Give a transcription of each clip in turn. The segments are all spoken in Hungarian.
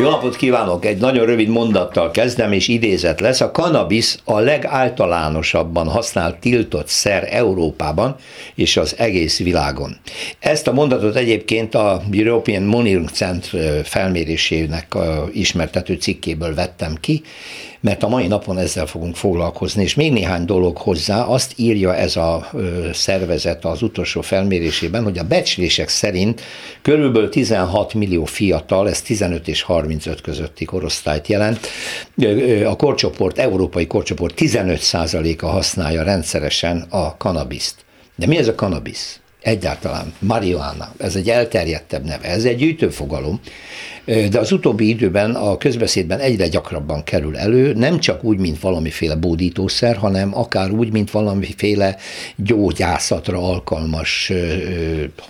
Jó napot kívánok! Egy nagyon rövid mondattal kezdem, és idézet lesz. A cannabis a legáltalánosabban használt tiltott szer Európában és az egész világon. Ezt a mondatot egyébként a European Monitoring Center felmérésének ismertető cikkéből vettem ki, mert a mai napon ezzel fogunk foglalkozni, és még néhány dolog hozzá. Azt írja ez a szervezet az utolsó felmérésében, hogy a becslések szerint körülbelül 16 millió fiatal, ez 15 és 35 közötti korosztályt jelent, a korcsoport, európai korcsoport 15%-a használja rendszeresen a kanabiszt. De mi ez a kanabisz? Egyáltalán marihuana, ez egy elterjedtebb neve, ez egy gyűjtőfogalom, de az utóbbi időben a közbeszédben egyre gyakrabban kerül elő, nem csak úgy, mint valamiféle bódítószer, hanem akár úgy, mint valamiféle gyógyászatra alkalmas,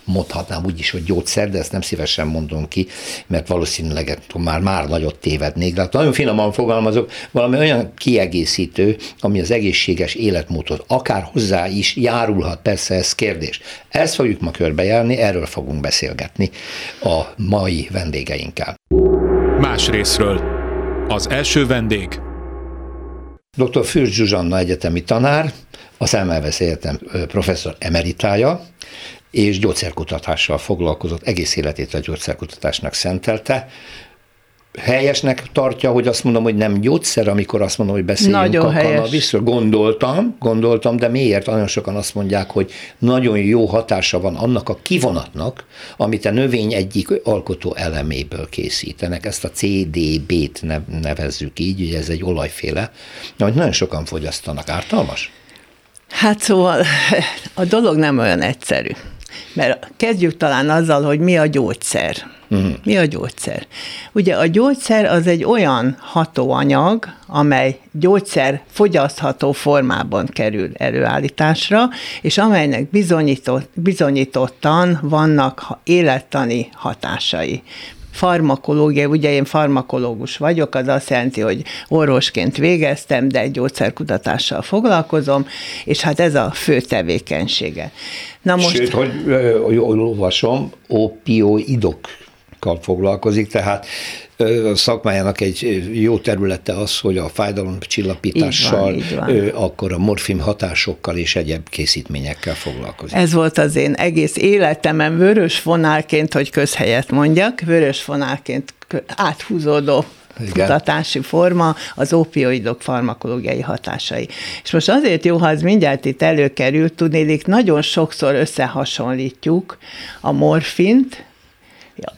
mondhatnám úgy is, hogy gyógyszer, de ezt nem szívesen mondom ki, mert valószínűleg már, már nagyot tévednék, de hát nagyon finoman fogalmazok, valami olyan kiegészítő, ami az egészséges életmódot akár hozzá is járulhat, persze ez kérdés. Ezt fogjuk ma körbejárni, erről fogunk beszélgetni a mai vendégeinkkel. Más részről. Az első vendég. Dr. Fürst Zsuzsanna egyetemi tanár, a Szemelvesz Egyetem professzor emeritája, és gyógyszerkutatással foglalkozott, egész életét a gyógyszerkutatásnak szentelte helyesnek tartja, hogy azt mondom, hogy nem gyógyszer, amikor azt mondom, hogy beszéljünk nagyon a helyes. kannabisről. Gondoltam, gondoltam, de miért? Nagyon sokan azt mondják, hogy nagyon jó hatása van annak a kivonatnak, amit a növény egyik alkotó eleméből készítenek. Ezt a CDB-t nevezzük így, ugye ez egy olajféle, amit nagyon sokan fogyasztanak. Ártalmas? Hát szóval a dolog nem olyan egyszerű. Mert kezdjük talán azzal, hogy mi a gyógyszer. Uh-huh. Mi a gyógyszer? Ugye a gyógyszer az egy olyan hatóanyag, amely gyógyszer fogyasztható formában kerül előállításra, és amelynek bizonyított, bizonyítottan vannak élettani hatásai farmakológia, ugye én farmakológus vagyok, az azt jelenti, hogy orvosként végeztem, de egy gyógyszerkutatással foglalkozom, és hát ez a fő tevékenysége. Na most, Sőt, hogy jól olvasom, opioidok foglalkozik, tehát szakmájának egy jó területe az, hogy a fájdalomcsillapítással, így van, így van. akkor a morfin hatásokkal és egyéb készítményekkel foglalkozik. Ez volt az én egész életemen vörös fonálként, hogy közhelyet mondjak, vörös fonálként áthúzódó igen. kutatási forma, az opioidok farmakológiai hatásai. És most azért jó, ha az mindjárt itt előkerült, tudnélik, nagyon sokszor összehasonlítjuk a morfint,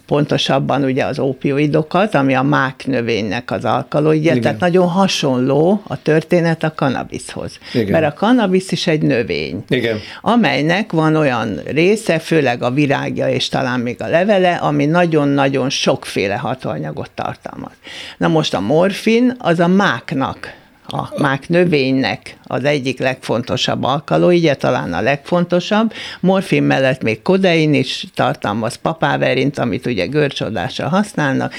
pontosabban ugye az opioidokat, ami a mák növénynek az alkalóidja, tehát nagyon hasonló a történet a kanabiszhoz. Igen. Mert a kanabisz is egy növény, Igen. amelynek van olyan része, főleg a virágja és talán még a levele, ami nagyon-nagyon sokféle hatóanyagot tartalmaz. Na most a morfin az a máknak a mák növénynek az egyik legfontosabb alkalóidja, talán a legfontosabb. Morfin mellett még kodein is tartalmaz papáverint, amit ugye görcsodásra használnak.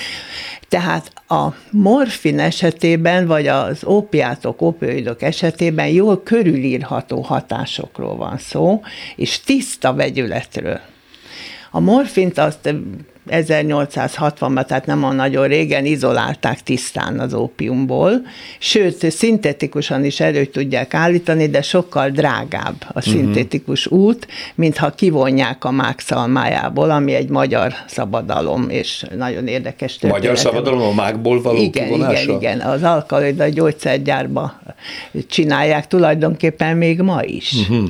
Tehát a morfin esetében, vagy az ópiátok, opioidok esetében jól körülírható hatásokról van szó, és tiszta vegyületről. A morfint azt 1860-ban, tehát nem olyan nagyon régen izolálták tisztán az ópiumból, sőt, szintetikusan is elő tudják állítani, de sokkal drágább a mhm. szintetikus uh-huh. út, mintha kivonják a mák szalmájából, ami egy magyar szabadalom, és nagyon érdekes történet. Magyar szabadalom a mákból való Igen, kivonása? igen, igen. Az alkaloid a gyógyszergyárba csinálják tulajdonképpen még ma is. Uh-huh.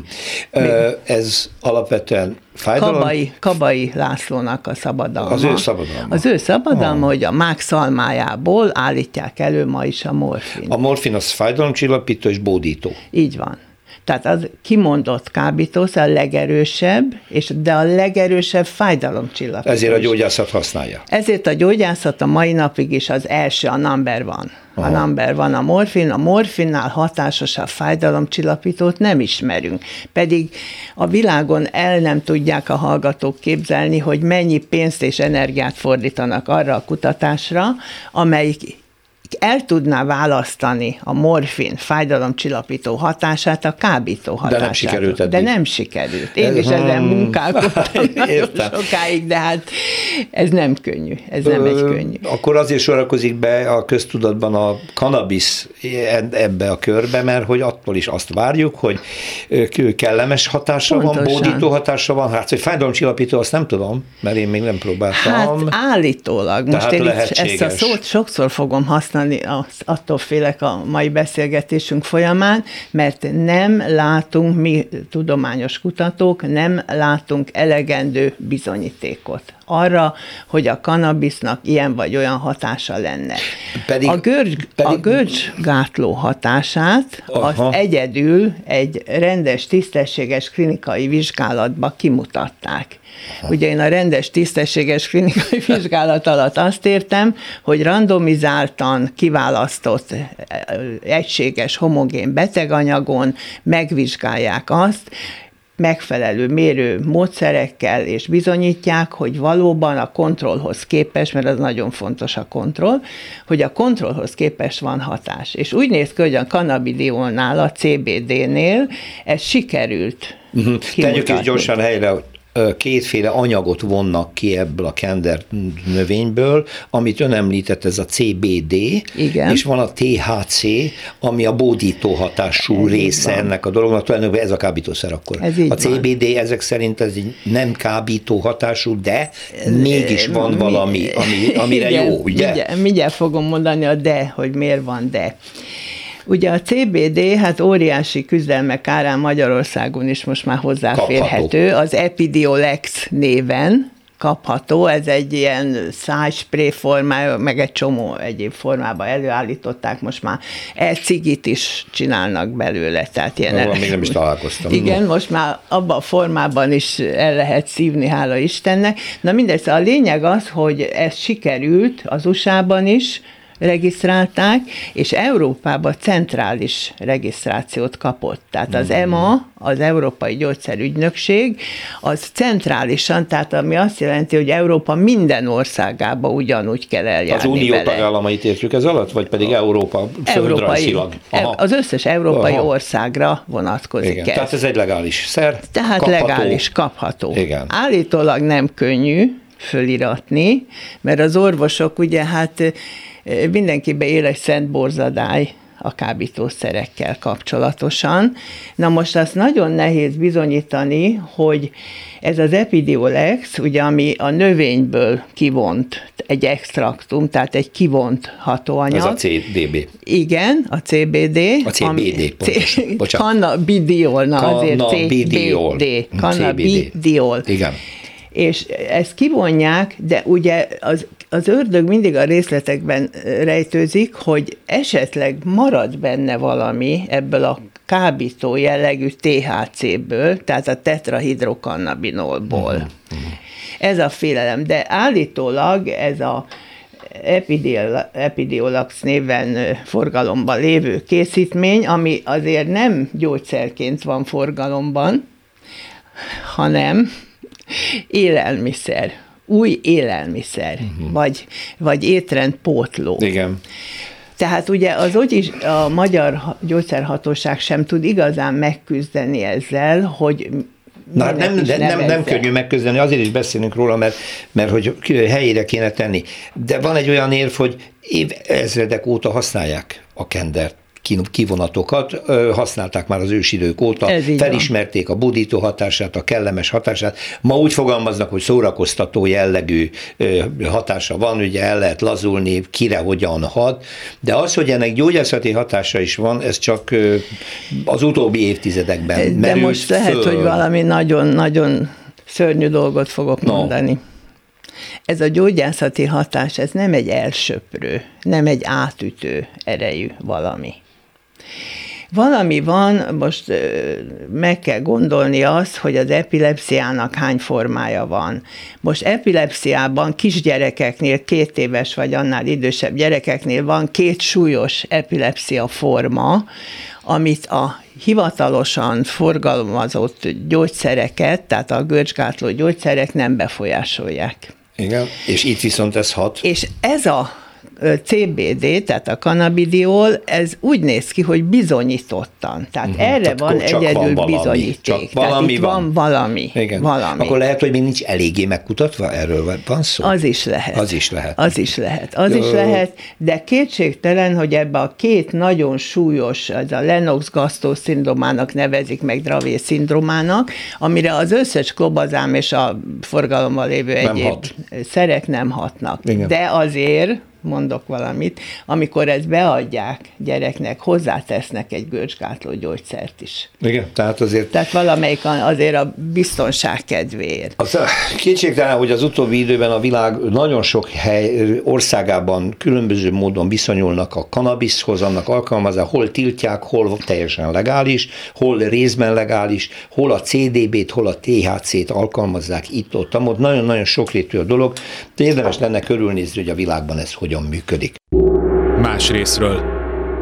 Még... Ez alapvetően Fájdalom? Kabai, Kabai Lászlónak a szabadalma. Az ő szabadalma. Az ő szabadalma, oh. hogy a mák szalmájából állítják elő ma is a morfin. A morfin az fájdalomcsillapító és bódító. Így van. Tehát az kimondott kábítószer a legerősebb, és de a legerősebb fájdalomcsillapító. Ezért a gyógyászat használja. Ezért a gyógyászat a mai napig is az első, a number van. A number van a morfin, a morfinnál hatásosabb fájdalomcsillapítót nem ismerünk. Pedig a világon el nem tudják a hallgatók képzelni, hogy mennyi pénzt és energiát fordítanak arra a kutatásra, amelyik el tudná választani a morfin fájdalomcsillapító hatását a kábító hatását. De nem sikerült eddig. De nem sikerült. Én is ezen hmm. munkálkodtam sokáig, de hát ez nem könnyű. Ez nem egy könnyű. Akkor azért sorakozik be a köztudatban a cannabis ebbe a körbe, mert hogy attól is azt várjuk, hogy kellemes hatása Pontosan. van, bódító hatása van, hát hogy fájdalomcsillapító, azt nem tudom, mert én még nem próbáltam. Hát állítólag. Most én ezt a szót sokszor fogom használni, attól félek a mai beszélgetésünk folyamán, mert nem látunk, mi tudományos kutatók, nem látunk elegendő bizonyítékot arra, hogy a kanabisznak ilyen vagy olyan hatása lenne. Pedig, a, görgy, pedig... a görcsgátló hatását Aha. azt egyedül egy rendes, tisztességes klinikai vizsgálatba kimutatták. Aha. Ugye én a rendes, tisztességes klinikai vizsgálat alatt azt értem, hogy randomizáltan kiválasztott e, egységes homogén beteganyagon megvizsgálják azt, megfelelő mérő módszerekkel, és bizonyítják, hogy valóban a kontrollhoz képes, mert az nagyon fontos a kontroll, hogy a kontrollhoz képes van hatás. És úgy néz ki, hogy a cannabidiolnál, a CBD-nél ez sikerült Uh-huh. Tegyük is gyorsan helyre, kétféle anyagot vonnak ki ebből a kender növényből, amit ön említett, ez a CBD, Igen. és van a THC, ami a bódító hatású ez része ennek a dolognak, tulajdonképpen ez a kábítószer akkor. Ez a CBD van. ezek szerint ez nem kábító hatású, de mégis van valami, ami, amire Igen, jó, ugye? Mindjárt, mindjárt fogom mondani a de, hogy miért van de. Ugye a CBD, hát óriási küzdelmek árán Magyarországon is most már hozzáférhető, Kapható. az Epidiolex néven, kapható, ez egy ilyen szájspré formája, meg egy csomó egyéb formában előállították, most már e-cigit is csinálnak belőle. Tehát ilyen el... még nem is találkoztam. Igen, most már abban a formában is el lehet szívni, hála Istennek. Na mindegy, szóval a lényeg az, hogy ez sikerült az USA-ban is, regisztrálták, és Európában centrális regisztrációt kapott. Tehát az EMA, az Európai Gyógyszerügynökség, az centrálisan, tehát ami azt jelenti, hogy Európa minden országába ugyanúgy kell eljárni Az unió vele. tagállamait értjük ez alatt, vagy pedig Európa európai, e- Az összes európai Aha. országra vonatkozik Igen. ez. Tehát ez egy legális szer. Tehát kapható. legális, kapható. Igen. Állítólag nem könnyű föliratni, mert az orvosok ugye hát mindenkibe él egy szent borzadály a kábítószerekkel kapcsolatosan. Na most azt nagyon nehéz bizonyítani, hogy ez az epidiolex, ugye, ami a növényből kivont egy extraktum, tehát egy kivont hatóanyag. Ez a CDB. Igen, a CBD. A CBD, ami, pontosan. Bocsánat. Cannabidiol, na azért CBD. Cannabidiol. Igen és ezt kivonják, de ugye az, az ördög mindig a részletekben rejtőzik, hogy esetleg marad benne valami ebből a kábító jellegű THC-ből, tehát a tetrahidrokannabinolból. Ez a félelem, de állítólag ez a Epidiolax néven forgalomban lévő készítmény, ami azért nem gyógyszerként van forgalomban, hanem élelmiszer, új élelmiszer, uh-huh. vagy, vagy étrendpótló. Igen. Tehát ugye az is a magyar gyógyszerhatóság sem tud igazán megküzdeni ezzel, hogy Na, nem, nem, nem, nem könnyű megközdeni, azért is beszélünk róla, mert, mert hogy helyére kéne tenni. De van egy olyan érv, hogy év ezredek óta használják a kendert kivonatokat használták már az ősidők óta, felismerték van. a budító hatását, a kellemes hatását. Ma úgy fogalmaznak, hogy szórakoztató jellegű hatása van, ugye el lehet lazulni, kire hogyan hat, de az, hogy ennek gyógyászati hatása is van, ez csak az utóbbi évtizedekben De most föl. lehet, hogy valami nagyon-nagyon szörnyű dolgot fogok no. mondani. Ez a gyógyászati hatás, ez nem egy elsöprő, nem egy átütő erejű valami. Valami van, most meg kell gondolni azt, hogy az epilepsziának hány formája van. Most epilepsziában kisgyerekeknél, két éves vagy annál idősebb gyerekeknél van két súlyos epilepsia forma, amit a hivatalosan forgalmazott gyógyszereket, tehát a görcsgátló gyógyszerek nem befolyásolják. Igen, és itt viszont ez hat. És ez a CBD, tehát a cannabidiol, ez úgy néz ki, hogy bizonyítottan. Tehát uh-huh. erre tehát van egyedül van valami, bizonyíték. Csak valami tehát van. van valami. Igen. valami. Akkor lehet, hogy még nincs eléggé megkutatva, erről van szó? Az is lehet. Az is lehet. Az is lehet. Az Ö... is lehet, de kétségtelen, hogy ebbe a két nagyon súlyos, ez a Lennox-Gastaut szindrómának nevezik meg Dravé szindrómának, amire az összes klobazám és a forgalommal lévő nem egyéb hat. szerek nem hatnak. Igen. De azért mondok valamit, amikor ezt beadják gyereknek, hozzátesznek egy görcsgátló gyógyszert is. Igen, tehát azért... Tehát valamelyik azért a biztonság kedvéért. Az kétségtelen, hogy az utóbbi időben a világ nagyon sok hely, országában különböző módon viszonyulnak a kanabiszhoz, annak alkalmazása, hol tiltják, hol teljesen legális, hol részben legális, hol a CDB-t, hol a THC-t alkalmazzák itt-ott, ott. Nagyon-nagyon sokrétű a dolog, de érdemes lenne körülnézni, hogy a világban ez hogy hogyan működik. Más részről.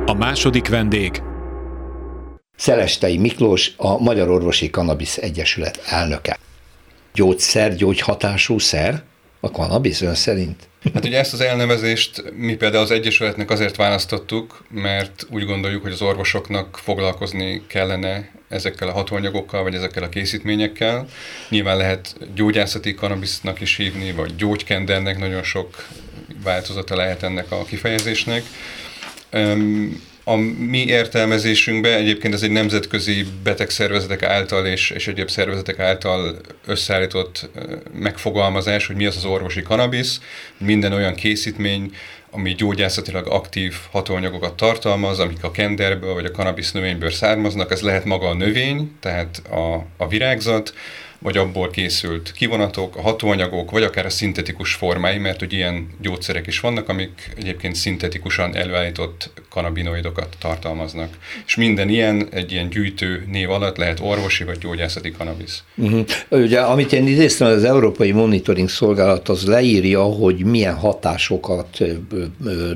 A második vendég Szelestei Miklós, a Magyar Orvosi Kanabisz Egyesület elnöke. Gyógyszer, gyógyhatású szer a kanabisz ön szerint? Hát ugye ezt az elnevezést mi például az Egyesületnek azért választottuk, mert úgy gondoljuk, hogy az orvosoknak foglalkozni kellene ezekkel a hatóanyagokkal, vagy ezekkel a készítményekkel. Nyilván lehet gyógyászati kanabisznak is hívni, vagy gyógykendernek, nagyon sok változata lehet ennek a kifejezésnek. A mi értelmezésünkben egyébként ez egy nemzetközi betegszervezetek által és, és egyéb szervezetek által összeállított megfogalmazás, hogy mi az az orvosi kanabisz, minden olyan készítmény, ami gyógyászatilag aktív hatóanyagokat tartalmaz, amik a kenderből vagy a kanabisz növényből származnak, ez lehet maga a növény, tehát a, a virágzat, vagy abból készült kivonatok, a hatóanyagok, vagy akár a szintetikus formái, mert hogy ilyen gyógyszerek is vannak, amik egyébként szintetikusan előállított kanabinoidokat tartalmaznak. És minden ilyen egy ilyen gyűjtő név alatt lehet orvosi vagy gyógyászati kanabisz. Uh-huh. Ugye, amit én idéztem, az Európai Monitoring Szolgálat az leírja, hogy milyen hatásokat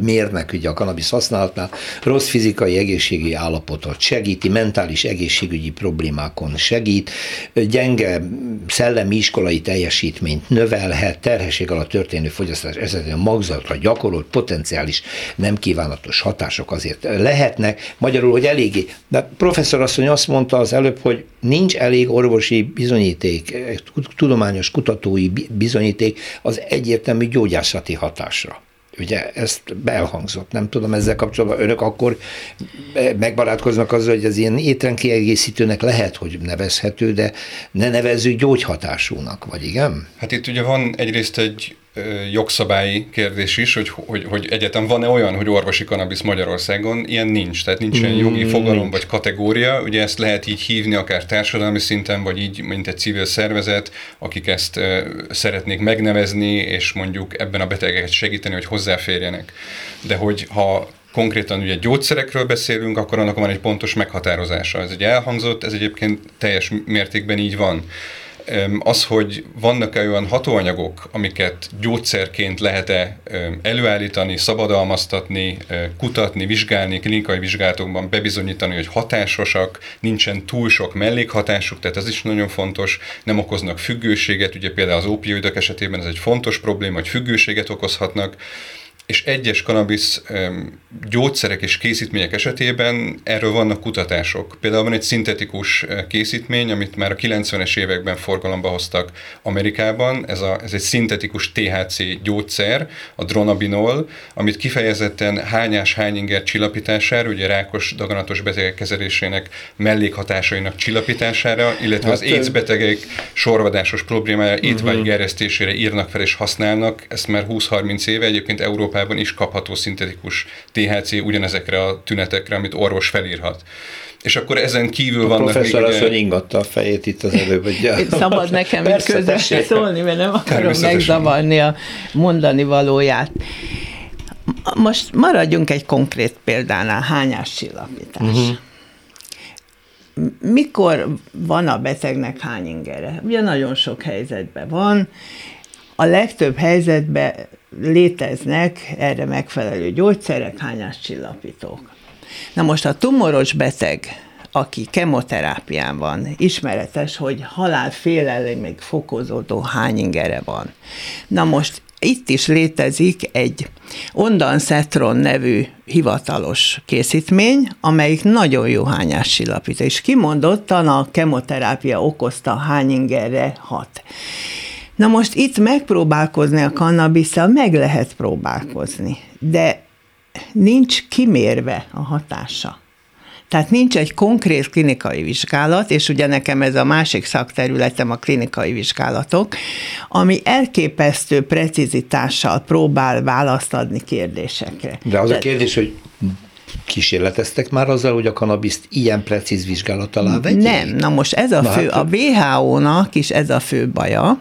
mérnek ugye a kanabisz használatnál, rossz fizikai egészségi állapotot segíti, mentális egészségügyi problémákon segít, gyenge szellemi iskolai teljesítményt növelhet, terhesség alatt történő fogyasztás esetén magzatra gyakorolt potenciális nem kívánatos hatások azért lehetnek. Magyarul, hogy eléggé. De professzor asszony azt mondta az előbb, hogy nincs elég orvosi bizonyíték, tudományos kutatói bizonyíték az egyértelmű gyógyászati hatásra. Ugye ezt belhangzott, nem tudom ezzel kapcsolatban, önök akkor megbarátkoznak azzal, hogy az ilyen étrendkiegészítőnek lehet, hogy nevezhető, de ne nevezzük gyógyhatásúnak, vagy igen? Hát itt ugye van egyrészt egy jogszabályi kérdés is, hogy, hogy, hogy egyetem van-e olyan, hogy orvosi kanabisz Magyarországon, ilyen nincs, tehát nincs olyan jogi mm. fogalom vagy kategória, ugye ezt lehet így hívni akár társadalmi szinten, vagy így, mint egy civil szervezet, akik ezt szeretnék megnevezni, és mondjuk ebben a betegeket segíteni, hogy hozzáférjenek. De hogy ha konkrétan ugye gyógyszerekről beszélünk, akkor annak van egy pontos meghatározása. Ez egy elhangzott, ez egyébként teljes mértékben így van az, hogy vannak-e olyan hatóanyagok, amiket gyógyszerként lehet-e előállítani, szabadalmaztatni, kutatni, vizsgálni, klinikai vizsgálatokban bebizonyítani, hogy hatásosak, nincsen túl sok mellékhatásuk, tehát ez is nagyon fontos, nem okoznak függőséget, ugye például az opioidok esetében ez egy fontos probléma, hogy függőséget okozhatnak, és egyes kanabisz gyógyszerek és készítmények esetében erről vannak kutatások. Például van egy szintetikus eh, készítmény, amit már a 90-es években forgalomba hoztak Amerikában. Ez, a, ez egy szintetikus THC gyógyszer, a dronabinol, amit kifejezetten hányás hányinger csillapítására, ugye rákos daganatos betegek kezelésének mellékhatásainak csillapítására, illetve hát, az AIDS betegek sorvadásos problémája, étvágy mhm. gerjesztésére írnak fel és használnak. Ezt már 20-30 éve egyébként Európa Európában is kapható szintetikus THC ugyanezekre a tünetekre, amit orvos felírhat. És akkor ezen kívül a vannak professzor még... Professzor ingatta a fejét itt az előbb, hogy... Szabad nekem itt közben szólni, mert nem akarom megzavarni a mondani valóját. Most maradjunk egy konkrét példánál, hányás csillapítás. Uh-huh. Mikor van a betegnek hány ingere? Ugye nagyon sok helyzetben van, a legtöbb helyzetben léteznek erre megfelelő gyógyszerek, hányás csillapítók. Na most a tumoros beteg, aki kemoterápián van, ismeretes, hogy halálfélelem még fokozódó hányingere van. Na most itt is létezik egy Ondansetron nevű hivatalos készítmény, amelyik nagyon jó hányás csillapító, és kimondottan a kemoterápia okozta hányingerre hat. Na most itt megpróbálkozni a kannabisszal meg lehet próbálkozni, de nincs kimérve a hatása. Tehát nincs egy konkrét klinikai vizsgálat, és ugye nekem ez a másik szakterületem a klinikai vizsgálatok, ami elképesztő precizitással próbál választ adni kérdésekre. De az a kérdés, hogy kísérleteztek már azzal, hogy a kanabiszt ilyen precíz vizsgálat alá vegyék? Nem, na most ez a Na fő, hát- a WHO-nak is ez a fő baja,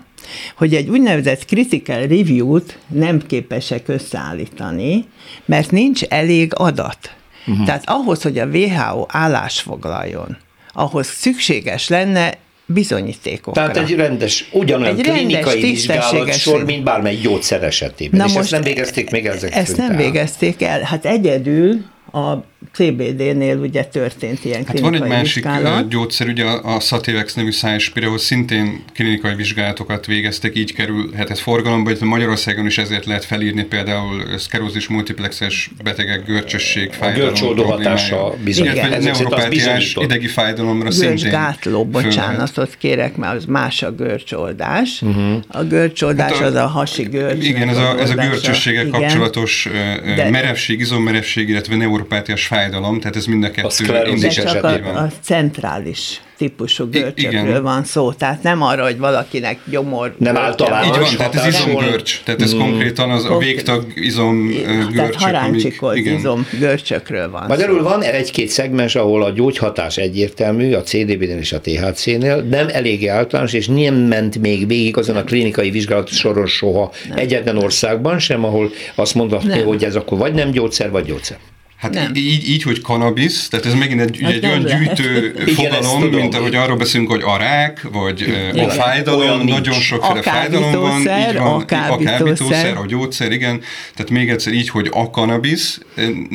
hogy egy úgynevezett critical review-t nem képesek összeállítani, mert nincs elég adat. Uh-huh. Tehát ahhoz, hogy a WHO állásfoglaljon, ahhoz szükséges lenne bizonyítékokra. Tehát egy rendes, ugyanolyan Egy rendes, klinikai tisztességes vizsgálat sor, mint bármely gyógyszer esetében. Na és most ezt nem végezték még ezek Ezt nem után. végezték el. Hát egyedül a CBD-nél ugye történt ilyen Hát klinikai van egy másik vizsgálat. gyógyszer, ugye a, a Sativex nevű szájspire, ahol szintén klinikai vizsgálatokat végeztek, így kerülhetett forgalomba, illetve Magyarországon is ezért lehet felírni például szkerózis multiplexes betegek görcsösség, fájdalom görcsoldó hatása problémája. bizony. Illetve Igen, ez neuropátiás idegi fájdalomra szintén Görcsgátló, föl lehet. bocsánatot kérek, mert az más a görcsoldás. Uh-huh. A görcsoldás Hát a- az a hasi görcs. Igen, ez a, ez a görcsösséggel kapcsolatos De- merevség, izommerevség, illetve neuropátiás fájdalom, tehát ez mind a kettő esetében. a, a centrális típusú görcsökről igen. van szó. Tehát nem arra, hogy valakinek gyomor... Nem általános. Így van. tehát ez izomgörcs, tehát ez konkrétan az a végtag izom ö, Tehát görcsök, haráncsikolt izom görcsökről van Magyarul szó. van egy-két szegmens, ahol a gyógyhatás egyértelmű, a CDB-nél és a THC-nél, nem eléggé általános, és nem ment még végig azon a klinikai vizsgálat soron soha nem. egyetlen országban sem, ahol azt mondhatni, hogy ez akkor vagy nem gyógyszer, vagy gyógyszer. Hát Nem. így, így, hogy cannabis, tehát ez megint egy, Hát egy olyan lehet. gyűjtő Igen, fogalom, tudom. mint ahogy arról beszélünk, hogy a rák, vagy ö, a Igen. fájdalom, Olyan nincs. nagyon sokféle A fájdalom van, kábítószer, így van, a kábítószer. a gyógyszer, igen. Tehát még egyszer így, hogy a cannabis,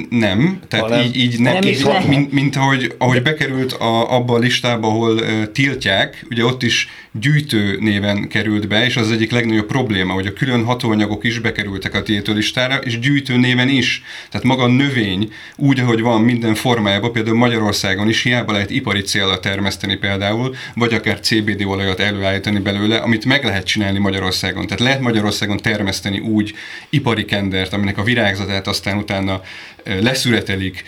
nem, tehát így, így nem, nem így, mint, mint ahogy, ahogy bekerült a, abba a listába, ahol tiltják, ugye ott is gyűjtő néven került be, és az, egyik legnagyobb probléma, hogy a külön hatóanyagok is bekerültek a tiltőlistára, és gyűjtő néven is. Tehát maga a növény, úgy, ahogy van minden formájában, például Magyarországon is hiába lehet ipari célra termeszteni például, vagy akár CBD olajat előállítani belőle, amit meg lehet csinálni Magyarországon. Tehát lehet Magyarországon termeszteni úgy ipari kendert, aminek a virágzatát aztán utána leszüretelik,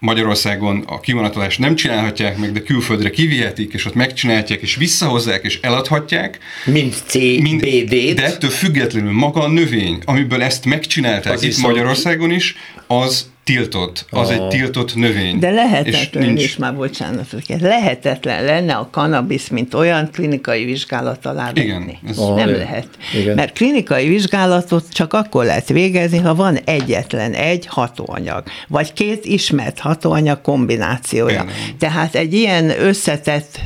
Magyarországon a kivonatolást nem csinálhatják meg, de külföldre kivihetik, és ott megcsinálják, és visszahozzák, és eladhatják. Mind, CBD-t. de ettől függetlenül maga a növény, amiből ezt megcsinálták Az itt Magyarországon is, az tiltott. Az Ah. egy tiltott növény. De És lehetetlen nincs- is már, bocsánatot kérek, lehetetlen lenne a kannabisz, mint olyan klinikai vizsgálat alá Igen, ez- Ah, nem igen. lehet. Igen. Mert klinikai vizsgálatot csak akkor lehet végezni, ha van egyetlen egy hatóanyag, vagy két ismert hatóanyag kombinációja. Például. Tehát egy ilyen összetett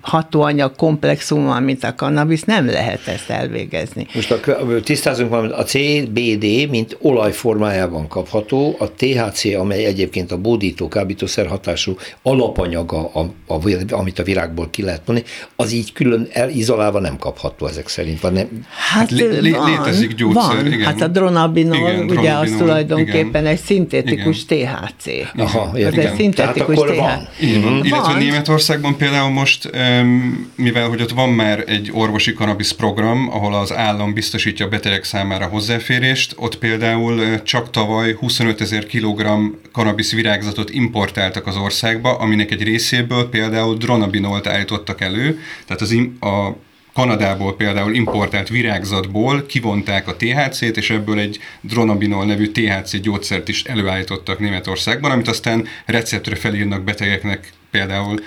hatóanyag komplexummal, mint a kannabisz, nem lehet ezt elvégezni. Most a, tisztázunk valamit, a CBD, mint olaj formájában kapható, a THC, amely egyébként a bódító kábítószer hatású alapanyaga, a, a, amit a virágból ki lehet mondani, az így külön elizolálva nem kapható ezek szerint. Van nem, Hát lé- lé- van, létezik gyógyszer, van. igen. Hát a dronabinol, Igen, ugye dronabinol, az tulajdonképpen igen. egy szintetikus THC. Aha, Az értem. egy szintetikus THC. van. Így van. Illetve Van. Németországban például most, mivel hogy ott van már egy orvosi kanabisz program, ahol az állam biztosítja a betegek számára hozzáférést, ott például csak tavaly 25 ezer kilogramm kanabisz virágzatot importáltak az országba, aminek egy részéből például dronabinolt állítottak elő, tehát az im- a Kanadából például importált virágzatból kivonták a THC-t, és ebből egy dronabinol nevű THC gyógyszert is előállítottak Németországban, amit aztán receptre felírnak betegeknek például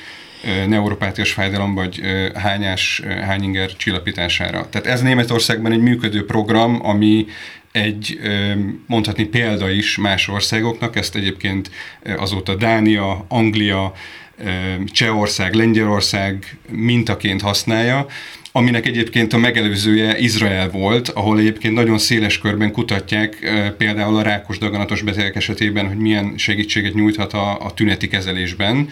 neuropátiás fájdalom vagy hányás, hányinger csillapítására. Tehát ez Németországban egy működő program, ami egy mondhatni példa is más országoknak, ezt egyébként azóta Dánia, Anglia, Csehország, Lengyelország mintaként használja, aminek egyébként a megelőzője Izrael volt, ahol egyébként nagyon széles körben kutatják például a rákos daganatos betegek esetében, hogy milyen segítséget nyújthat a, a tüneti kezelésben,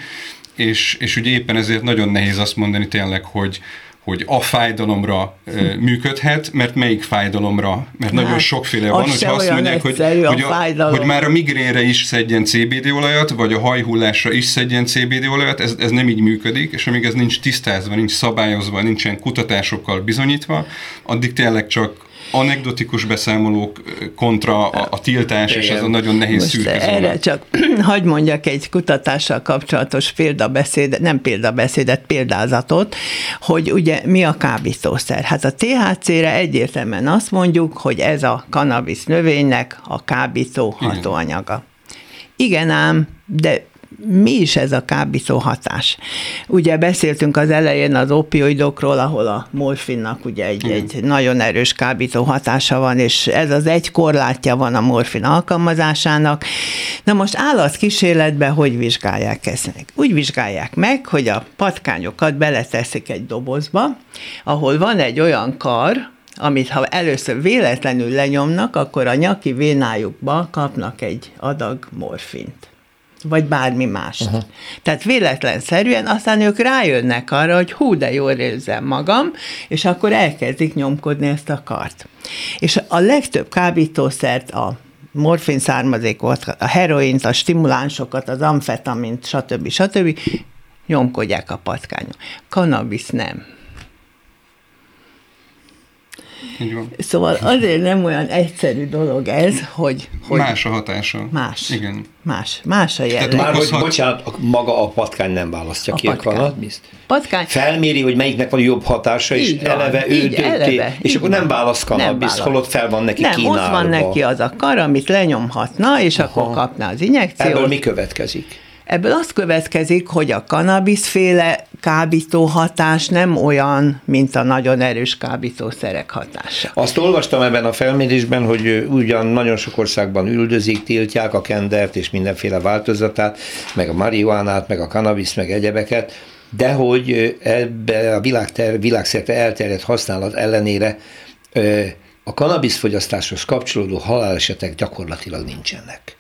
és, és ugye éppen ezért nagyon nehéz azt mondani tényleg, hogy, hogy a fájdalomra működhet, mert melyik fájdalomra, mert hát, nagyon sokféle van, hogyha azt mondják, hogy, hogy, a, hogy már a migrénre is szedjen CBD olajat, vagy a hajhullásra is szedjen CBD olajat, ez, ez nem így működik, és amíg ez nincs tisztázva, nincs szabályozva, nincsen kutatásokkal bizonyítva, addig tényleg csak anekdotikus beszámolók kontra a, a tiltás, Igen. és ez a nagyon nehéz Most szürke Erre csak hagy mondjak egy kutatással kapcsolatos példabeszédet, nem példabeszédet, példázatot, hogy ugye mi a kábítószer. Hát a THC-re egyértelműen azt mondjuk, hogy ez a kanabisz növénynek a kábító hatóanyaga. Igen ám, de mi is ez a kábító hatás? Ugye beszéltünk az elején az opioidokról, ahol a morfinnak ugye egy, egy nagyon erős kábító hatása van, és ez az egy korlátja van a morfin alkalmazásának. Na most állatkísérletben hogy vizsgálják ezt meg? Úgy vizsgálják meg, hogy a patkányokat beleteszik egy dobozba, ahol van egy olyan kar, amit ha először véletlenül lenyomnak, akkor a nyaki vénájukba kapnak egy adag morfint vagy bármi más. Uh-huh. Tehát véletlenszerűen aztán ők rájönnek arra, hogy hú, de jól érzem magam, és akkor elkezdik nyomkodni ezt a kart. És a legtöbb kábítószert, a morfin származékot, a heroint, a stimulánsokat, az amfetamint, stb. stb. nyomkodják a patkányok. Cannabis nem. Szóval azért nem olyan egyszerű dolog ez, hogy... hogy más a hatása. Más. Igen. Más. Más a jelleg. Már, hogy, bocsánat, maga a patkány nem választja a ki patkány. a kanabiszt? Patkány. Felméri, hogy melyiknek van jobb hatása, és így eleve van, ő így, dönti, eleve, és akkor van. nem választ kanabiszt, holott fel van neki nem, kínálva. ott van neki az a kar, amit lenyomhatna, és Aha. akkor kapná az injekciót. Ebből mi következik? Ebből az következik, hogy a kanabiszféle kábító hatás nem olyan, mint a nagyon erős kábítószerek hatása. Azt olvastam ebben a felmérésben, hogy ugyan nagyon sok országban üldözik, tiltják a kendert és mindenféle változatát, meg a marihuánát, meg a kanabiszt, meg egyebeket, de hogy ebbe a világter, világszerte elterjedt használat ellenére a kanabiszfogyasztáshoz kapcsolódó halálesetek gyakorlatilag nincsenek.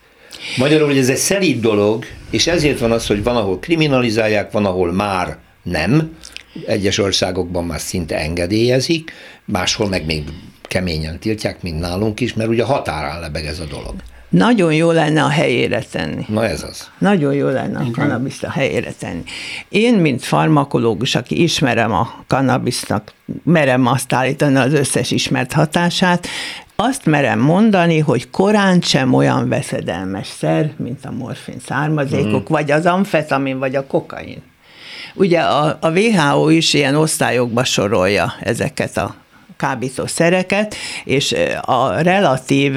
Magyarul, hogy ez egy szelíd dolog, és ezért van az, hogy van, ahol kriminalizálják, van, ahol már nem. Egyes országokban már szinte engedélyezik, máshol meg még keményen tiltják, mint nálunk is, mert ugye határán lebeg ez a dolog. Nagyon jó lenne a helyére tenni. Na ez az. Nagyon jó lenne a kannabiszt a helyére tenni. Én, mint farmakológus, aki ismerem a kannabisznak, merem azt állítani az összes ismert hatását, azt merem mondani, hogy korán sem olyan veszedelmes szer, mint a morfin származékok, mm. vagy az amfetamin, vagy a kokain. Ugye a, a WHO is ilyen osztályokba sorolja ezeket a kábítószereket, és a relatív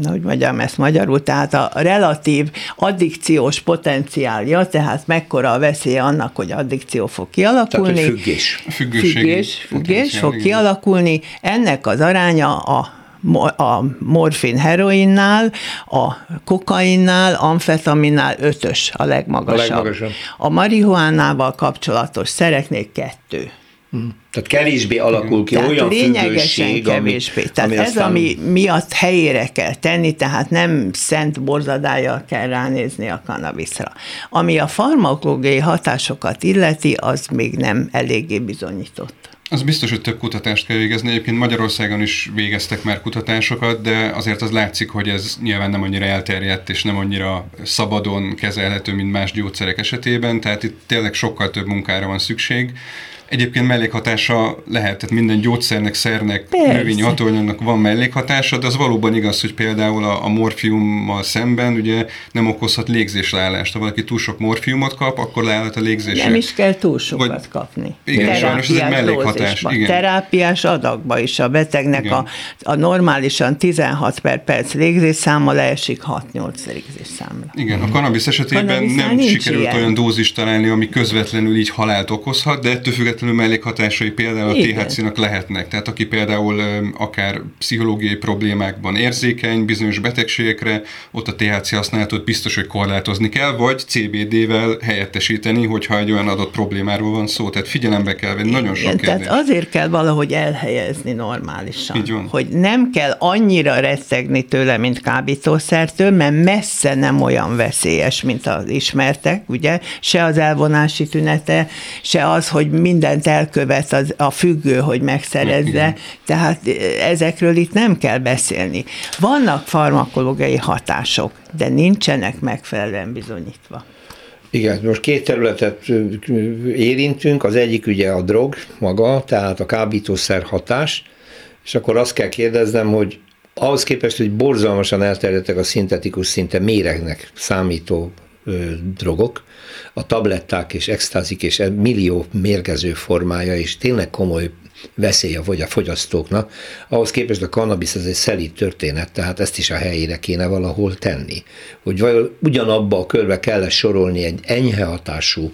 na, hogy mondjam ezt magyarul, tehát a relatív addikciós potenciálja, tehát mekkora a veszélye annak, hogy addikció fog kialakulni. Tehát, függés. Függés, függés fog kialakulni. Ennek az aránya a a morfin heroinnál, a kokainnál, amfetaminnál ötös a legmagasabb. A, legmagasabb. a marihuánával kapcsolatos szereknél kettő. Hmm. Tehát kevésbé alakul ki tehát olyan függőség, kevésbé. Ami, tehát ami ez, aztán... ami miatt helyére kell tenni, tehát nem szent borzadája kell ránézni a kanabiszra. Ami a farmakológiai hatásokat illeti, az még nem eléggé bizonyított. Az biztos, hogy több kutatást kell végezni. Egyébként Magyarországon is végeztek már kutatásokat, de azért az látszik, hogy ez nyilván nem annyira elterjedt, és nem annyira szabadon kezelhető, mint más gyógyszerek esetében, tehát itt tényleg sokkal több munkára van szükség. Egyébként mellékhatása lehet, tehát minden gyógyszernek, szernek, Persze. növényi hatóanyagnak van mellékhatása, de az valóban igaz, hogy például a, a morfiummal szemben ugye nem okozhat légzésleállást. Ha valaki túl sok morfiumot kap, akkor leállhat a légzése. Nem is kell túl sokat Vagy, kapni. Igen, sajnos ez egy mellékhatás. Igen. Terápiás adagba is a betegnek a, a normálisan 16 per perc légzésszáma leesik 6-8 légzésszámra. Igen, a kanabisz esetében nem sikerült ilyen. olyan dózist találni, ami közvetlenül így halált okozhat, de ettől feltétlenül mellékhatásai például Igen. a THC-nak lehetnek. Tehát aki például akár pszichológiai problémákban érzékeny bizonyos betegségekre, ott a THC használatot biztos, hogy korlátozni kell, vagy CBD-vel helyettesíteni, hogyha egy olyan adott problémáról van szó. Tehát figyelembe kell venni nagyon sok Igen, kérdés. Tehát azért kell valahogy elhelyezni normálisan. Így van. Hogy nem kell annyira rettegni tőle, mint kábítószertől, mert messze nem olyan veszélyes, mint az ismertek, ugye? Se az elvonási tünete, se az, hogy minden mindent elkövet az, a függő, hogy megszerezze, Igen. tehát ezekről itt nem kell beszélni. Vannak farmakológiai hatások, de nincsenek megfelelően bizonyítva. Igen, most két területet érintünk, az egyik ugye a drog maga, tehát a kábítószer hatás, és akkor azt kell kérdeznem, hogy ahhoz képest, hogy borzalmasan elterjedtek a szintetikus szinte méregnek számító ö, drogok, a tabletták és extázik és millió mérgező formája, és tényleg komoly veszély a fogyasztóknak. Ahhoz képest a kannabisz ez egy szelíd történet, tehát ezt is a helyére kéne valahol tenni. Hogy vajon ugyanabba a körbe kell sorolni egy enyhe hatású,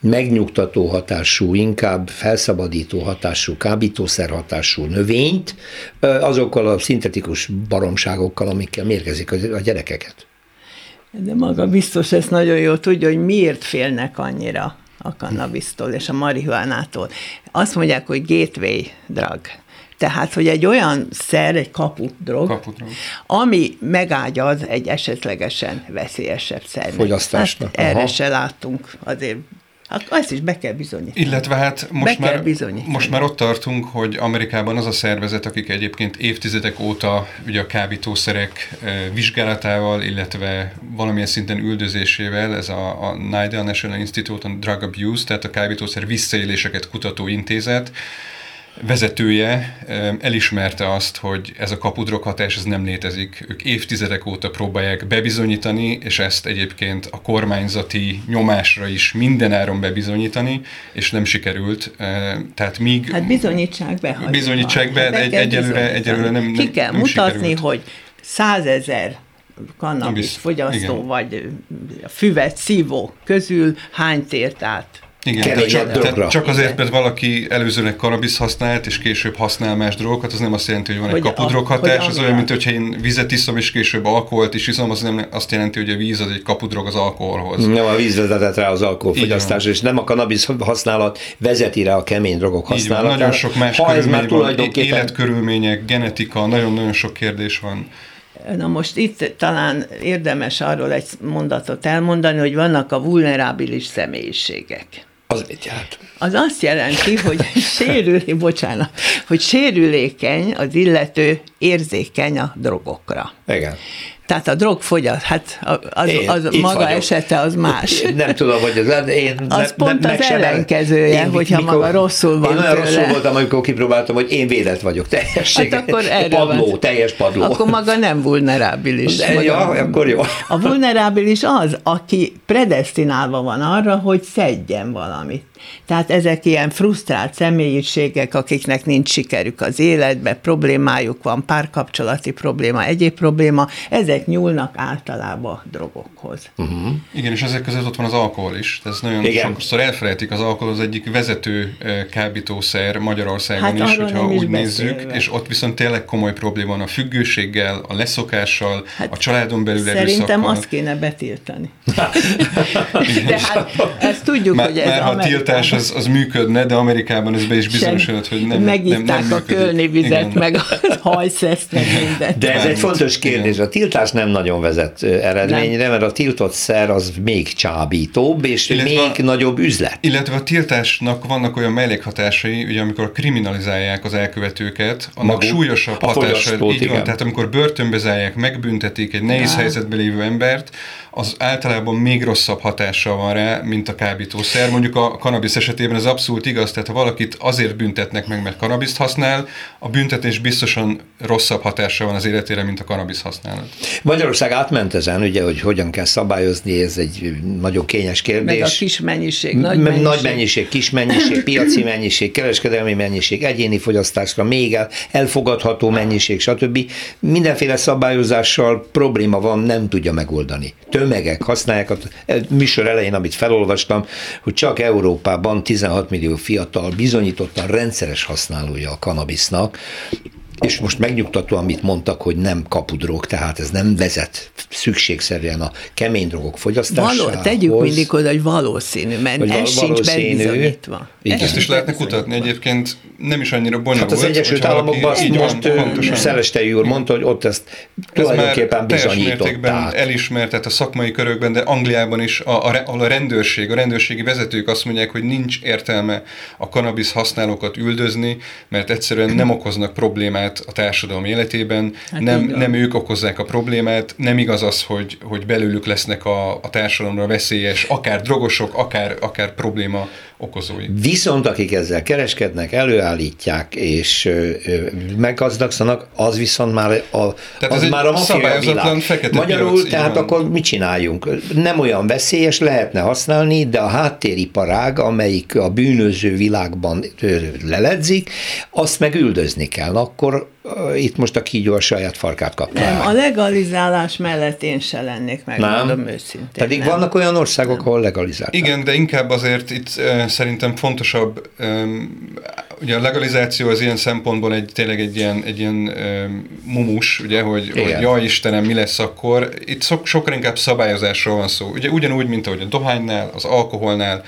megnyugtató hatású, inkább felszabadító hatású, kábítószer hatású növényt, azokkal a szintetikus baromságokkal, amikkel mérgezik a gyerekeket. De maga biztos ezt nagyon jól tudja, hogy miért félnek annyira a kannabisztól és a marihuánától. Azt mondják, hogy gateway drug. Tehát, hogy egy olyan szer, egy kapudrog, kapudrog. ami megágyaz egy esetlegesen veszélyesebb szer. Fogyasztásnak. Hát erre se láttunk azért Hát ezt is be kell bizonyítani. Illetve hát most, be már, most már ott tartunk, hogy Amerikában az a szervezet, akik egyébként évtizedek óta ugye a kábítószerek vizsgálatával, illetve valamilyen szinten üldözésével, ez a, a NIDA, National Institute on Drug Abuse, tehát a kábítószer visszaéléseket kutató intézet, vezetője elismerte azt, hogy ez a kapudrog hatás ez nem létezik. Ők évtizedek óta próbálják bebizonyítani, és ezt egyébként a kormányzati nyomásra is mindenáron bebizonyítani, és nem sikerült. Tehát míg... Hát bizonyítsák be. Bizonyítsák be, de egy, egyelőre, egyelőre nem, nem Ki kell nem mutatni, sikerült. hogy százezer kannabis fogyasztó, igen. vagy füvet szívó közül hány tért át igen, de csak, de csak azért, mert valaki előzőleg kanabisz használt, és később használ más drogokat, az nem azt jelenti, hogy van hogy egy kapudrog hatás, az olyan, mint hogyha én vizet iszom, és később alkoholt is iszom, az nem azt jelenti, hogy a víz az egy kapudrog az alkoholhoz. Nem, a víz vezetett rá az alkoholfogyasztásra, és nem a kanabisz használat vezeti rá a kemény drogok használatára. Nagyon sok más ha ez már tulajdonképpen... életkörülmények, genetika, nagyon-nagyon sok kérdés van. Na most itt talán érdemes arról egy mondatot elmondani, hogy vannak a vulnerábilis személyiségek. Az mit jelent? Az azt jelenti, hogy sérül, bocsánat, hogy sérülékeny az illető érzékeny a drogokra. Igen. Tehát a drogfogyat, hát az, én, az maga vagyok. esete az más. Én nem tudom, hogy az, én az ne, pont ne, az ellenkezője, én, hogyha mikor, maga rosszul van Én olyan tőle. rosszul voltam, amikor kipróbáltam, hogy én védett vagyok, teljesség. Hát akkor padló, van. teljes padló. Akkor maga nem vulnerábilis. De, ja, akkor jó. A vulnerábilis az, aki predestinálva van arra, hogy szedjen valamit. Tehát ezek ilyen frusztrált személyiségek, akiknek nincs sikerük az életbe, problémájuk van, párkapcsolati probléma, egyéb probléma, ezek nyúlnak általában drogokhoz. Uh-huh. Igen, és ezek között ott van az alkohol is. Ez nagyon Igen. sokszor elfelejtik, az alkohol az egyik vezető kábítószer Magyarországon hát is, hogyha úgy nézzük, és ott viszont tényleg komoly probléma van a függőséggel, a leszokással, hát a családon belül Szerintem erőszakkal. azt kéne betiltani. De hát ezt tudjuk, már, hogy ez már ha tiltás az, az működne, de Amerikában ez be is bizonyosodott, hogy nem Megitták nem, nem a kölni vizet, meg a hajszeszt, meg mindent. De ez egy fontos kérdés. A tiltás nem nagyon vezet eredményre, nem. mert a tiltott szer az még csábítóbb, és illetve még a, nagyobb üzlet. Illetve a tiltásnak vannak olyan mellékhatásai, ugye amikor kriminalizálják az elkövetőket, annak Maguk, súlyosabb hatása. Így van, tehát amikor börtönbe zárják, megbüntetik egy nehéz ja. helyzetben lévő embert, az általában még rosszabb hatással van rá, mint a kábítószer. Mondjuk a kanabisz esetében ez abszolút igaz, tehát ha valakit azért büntetnek meg, mert kanabiszt használ, a büntetés biztosan rosszabb hatással van az életére, mint a kanabisz használat. Magyarország átment ezen, ugye, hogy hogyan kell szabályozni, ez egy nagyon kényes kérdés. Meg a kis mennyiség, nagy mennyiség. Nagy mennyiség, kis mennyiség, piaci mennyiség, kereskedelmi mennyiség, egyéni fogyasztásra még elfogadható mennyiség, stb. Mindenféle szabályozással probléma van, nem tudja megoldani. Tömegek használják, a műsor elején, amit felolvastam, hogy csak Európában 16 millió fiatal bizonyítottan rendszeres használója a kanabisznak, és most megnyugtató, amit mondtak, hogy nem kapudrog, tehát ez nem vezet szükségszerűen a kemény drogok fogyasztásához. Való, tegyük mindig oda, hogy valószínű, mert hogy ez sincs bebizonyítva. Ezt is lehetne kutatni egyébként nem is annyira bonyolult. Hát az Egyesült Államokban azt most Szelestei úr mondta, hogy ott ezt tulajdonképpen bizonyították. elismert, tehát a szakmai körökben, de Angliában is, a, a, a rendőrség, a rendőrségi vezetők azt mondják, hogy nincs értelme a kanabisz használókat üldözni, mert egyszerűen nem okoznak problémát a társadalom életében, hát nem, nem ők okozzák a problémát, nem igaz az, hogy, hogy belőlük lesznek a, a társadalomra veszélyes, akár drogosok, akár, akár probléma okozói. Viszont akik ezzel kereskednek, előállítják és meggazdagszanak, az viszont már a, tehát az ez már a mafia világ. Magyarul, piac, tehát akkor mit csináljunk? Nem olyan veszélyes, lehetne használni, de a háttériparág, amelyik a bűnöző világban leledzik, azt meg üldözni kell. Akkor itt most a kígyó a saját farkát kapta. Nem, a legalizálás mellett én se lennék meg, nem. mondom őszintén. Pedig nem. vannak olyan országok, nem. ahol legalizálták. Igen, de inkább azért itt uh, szerintem fontosabb, um, ugye a legalizáció az ilyen szempontból egy, tényleg egy ilyen, egy ilyen um, mumus, ugye, hogy, hogy jaj Istenem, mi lesz akkor. Itt sok, sokkal inkább szabályozásról van szó. Ugye ugyanúgy, mint ahogy a dohánynál, az alkoholnál,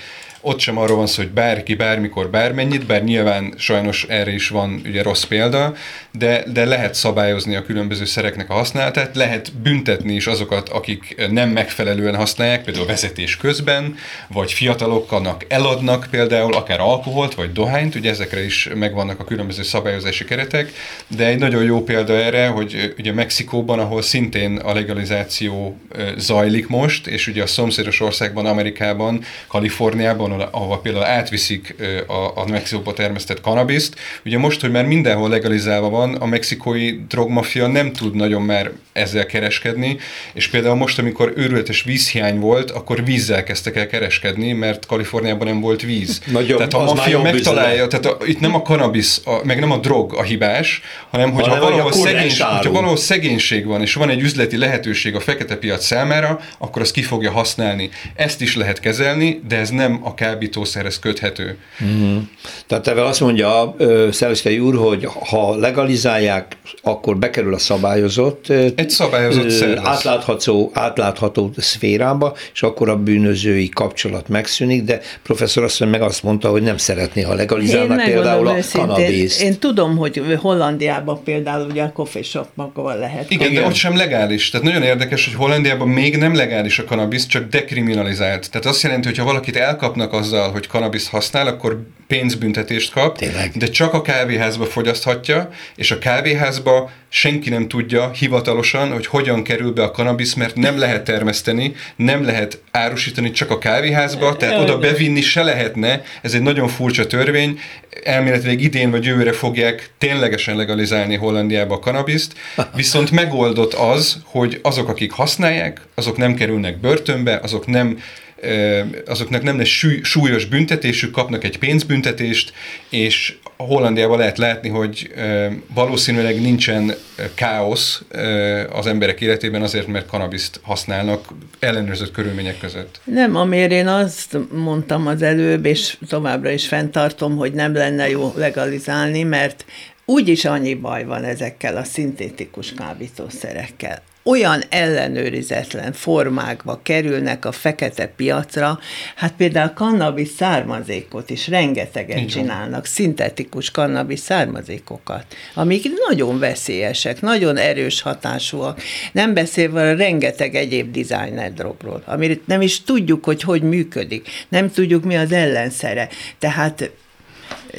ott sem arról van szó, hogy bárki bármikor bármennyit, bár nyilván sajnos erre is van ugye rossz példa, de, de lehet szabályozni a különböző szereknek a használatát, lehet büntetni is azokat, akik nem megfelelően használják, például vezetés közben, vagy fiataloknak eladnak például akár alkoholt, vagy dohányt, ugye ezekre is megvannak a különböző szabályozási keretek, de egy nagyon jó példa erre, hogy ugye Mexikóban, ahol szintén a legalizáció zajlik most, és ugye a szomszédos országban, Amerikában, Kaliforniában, ahol, ahova például átviszik a, a Mexikóba termesztett kanabiszt. Ugye most, hogy már mindenhol legalizálva van, a mexikói drogmafia nem tud nagyon már ezzel kereskedni, és például most, amikor őrületes vízhiány volt, akkor vízzel kezdtek el kereskedni, mert Kaliforniában nem volt víz. Nagyobb, tehát a mafia megtalálja, tehát a, itt nem a kanabisz, a, meg nem a drog a hibás, hanem hogy ha valahol, szegénység, hogyha valahol szegénység van, és van egy üzleti lehetőség a fekete piac számára, akkor azt ki fogja használni. Ezt is lehet kezelni, de ez nem a kábítószerhez köthető. Mm. Tehát ebben azt mondja Szelesztei úr, hogy ha legalizálják, akkor bekerül a szabályozott, Egy szabályozott átlátható, átlátható szférába, és akkor a bűnözői kapcsolat megszűnik, de professzor azt meg azt mondta, hogy nem szeretné, ha legalizálnak például a kanabészt. Én tudom, hogy Hollandiában például ugye a coffee shopban lehet. Igen, Igen, de ott sem legális. Tehát nagyon érdekes, hogy Hollandiában még nem legális a kanabisz, csak dekriminalizált. Tehát azt jelenti, hogy ha valakit elkapnak azzal, hogy kanabiszt használ, akkor pénzbüntetést kap, Tényleg? de csak a kávéházba fogyaszthatja, és a kávéházba senki nem tudja hivatalosan, hogy hogyan kerül be a kanabisz, mert nem lehet termeszteni, nem lehet árusítani csak a kávéházba, tehát oda bevinni se lehetne, ez egy nagyon furcsa törvény, elméletileg idén vagy jövőre fogják ténylegesen legalizálni Hollandiába a kanabiszt, viszont megoldott az, hogy azok, akik használják, azok nem kerülnek börtönbe, azok nem azoknak nem lesz súlyos büntetésük, kapnak egy pénzbüntetést, és Hollandiában lehet látni, hogy valószínűleg nincsen káosz az emberek életében azért, mert kanabiszt használnak ellenőrzött körülmények között. Nem, amiért én azt mondtam az előbb, és továbbra is fenntartom, hogy nem lenne jó legalizálni, mert úgyis annyi baj van ezekkel a szintétikus kábítószerekkel olyan ellenőrizetlen formákba kerülnek a fekete piacra, hát például kannabis származékot is rengeteget Igen. csinálnak, szintetikus kannabis származékokat, amik nagyon veszélyesek, nagyon erős hatásúak, nem beszélve a rengeteg egyéb designer drogról, amit nem is tudjuk, hogy hogy működik, nem tudjuk, mi az ellenszere. Tehát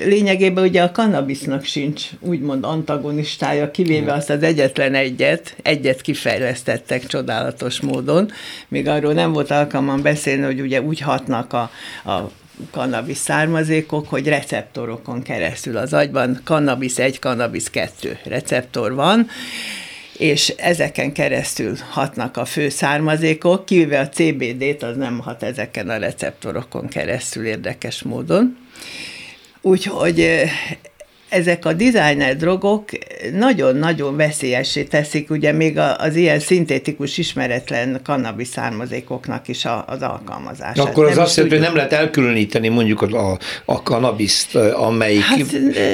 lényegében ugye a kannabisznak sincs úgymond antagonistája, kivéve azt az egyetlen egyet, egyet kifejlesztettek csodálatos módon, még arról nem volt alkalmam beszélni, hogy ugye úgy hatnak a, a kannabisz származékok, hogy receptorokon keresztül az agyban kannabisz 1, kannabisz 2 receptor van, és ezeken keresztül hatnak a fő származékok, kivéve a CBD-t, az nem hat ezeken a receptorokon keresztül érdekes módon. Úgyhogy ezek a designer drogok nagyon-nagyon veszélyessé teszik ugye még az ilyen szintetikus ismeretlen kannabisz származékoknak is az alkalmazását. Akkor az nem azt jelenti, hogy nem lehet elkülöníteni mondjuk a, a kanabiszt, amelyik hát,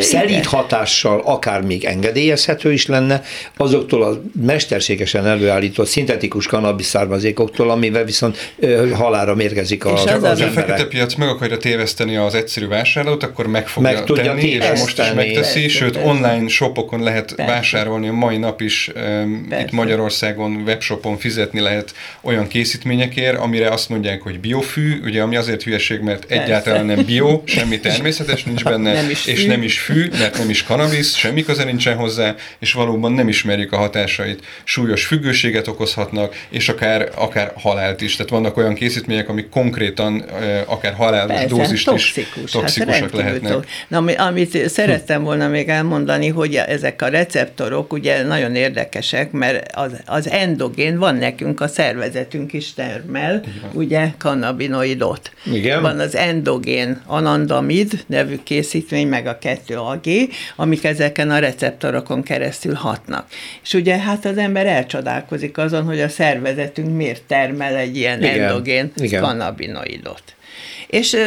szelít igen. hatással akár még engedélyezhető is lenne, azoktól a mesterségesen előállított szintetikus kannabisz származékoktól, amivel viszont halára mérgezik a, és az, az, az A fekete piac meg akarja téveszteni az egyszerű vásárlót, akkor meg fogja meg tudja tenni, és most is megteszi, persze, sőt persze. online shopokon lehet persze. vásárolni a mai nap is um, itt Magyarországon webshopon fizetni lehet olyan készítményekért, amire azt mondják, hogy biofű, ugye ami azért hülyeség, mert persze. egyáltalán nem bio, semmi természetes nincs benne, nem és nem is fű, mert nem is kanabisz, semmi köze nincsen hozzá, és valóban nem ismerjük a hatásait. Súlyos függőséget okozhatnak, és akár, akár halált is. Tehát vannak olyan készítmények, amik konkrétan akár halálos dózist toxikus, is toxikusak hát lehetnek. Na, amit szerettem volna még elmondani, hogy ezek a receptorok ugye nagyon érdekesek, mert az, az endogén van nekünk, a szervezetünk is termel, Igen. ugye, kannabinoidot. Igen. Van az endogén anandamid nevű készítmény, meg a 2AG, amik ezeken a receptorokon keresztül hatnak. És ugye hát az ember elcsodálkozik azon, hogy a szervezetünk miért termel egy ilyen Igen. endogén Igen. kannabinoidot. És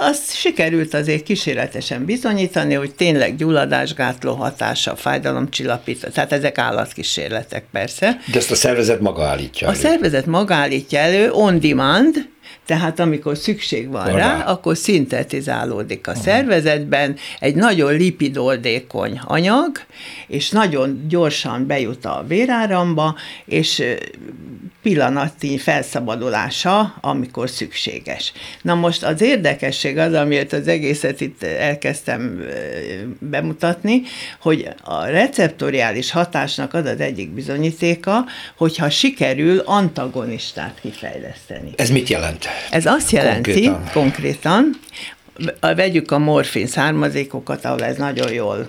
azt sikerült azért kísérletesen bizonyítani, hogy tényleg gyulladásgátló hatása, fájdalomcsillapító, tehát ezek állatkísérletek persze. De ezt a szervezet maga állítja elő. A szervezet maga állítja elő, on demand, tehát amikor szükség van rá, rá, akkor szintetizálódik a szervezetben egy nagyon lipidoldékony anyag, és nagyon gyorsan bejut a véráramba, és pillanatnyi felszabadulása, amikor szükséges. Na most az érdekesség az, amiért az egészet itt elkezdtem bemutatni, hogy a receptoriális hatásnak az az egyik bizonyítéka, hogyha sikerül antagonistát kifejleszteni. Ez mit jelent? Ez azt jelenti konkrétan, konkrétan vegyük a morfin származékokat, ahol ez nagyon jól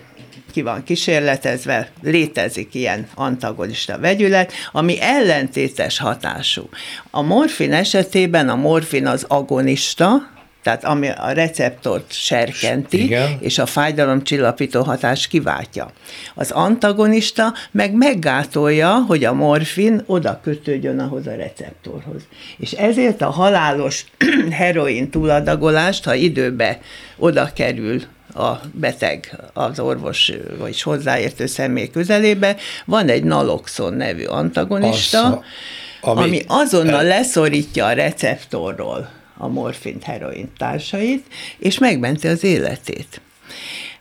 ki van kísérletezve, létezik ilyen antagonista vegyület, ami ellentétes hatású. A morfin esetében a morfin az agonista, tehát ami a receptort serkenti, Igen. és a fájdalomcsillapító hatás kiváltja. Az antagonista meg meggátolja, hogy a morfin oda kötődjön ahhoz a receptorhoz. És ezért a halálos heroin túladagolást, ha időbe oda kerül a beteg az orvos vagy hozzáértő személy közelébe, van egy naloxon nevű antagonista, Assza, ami, ami azonnal leszorítja a receptorról a morfint, heroin társait, és megmenti az életét.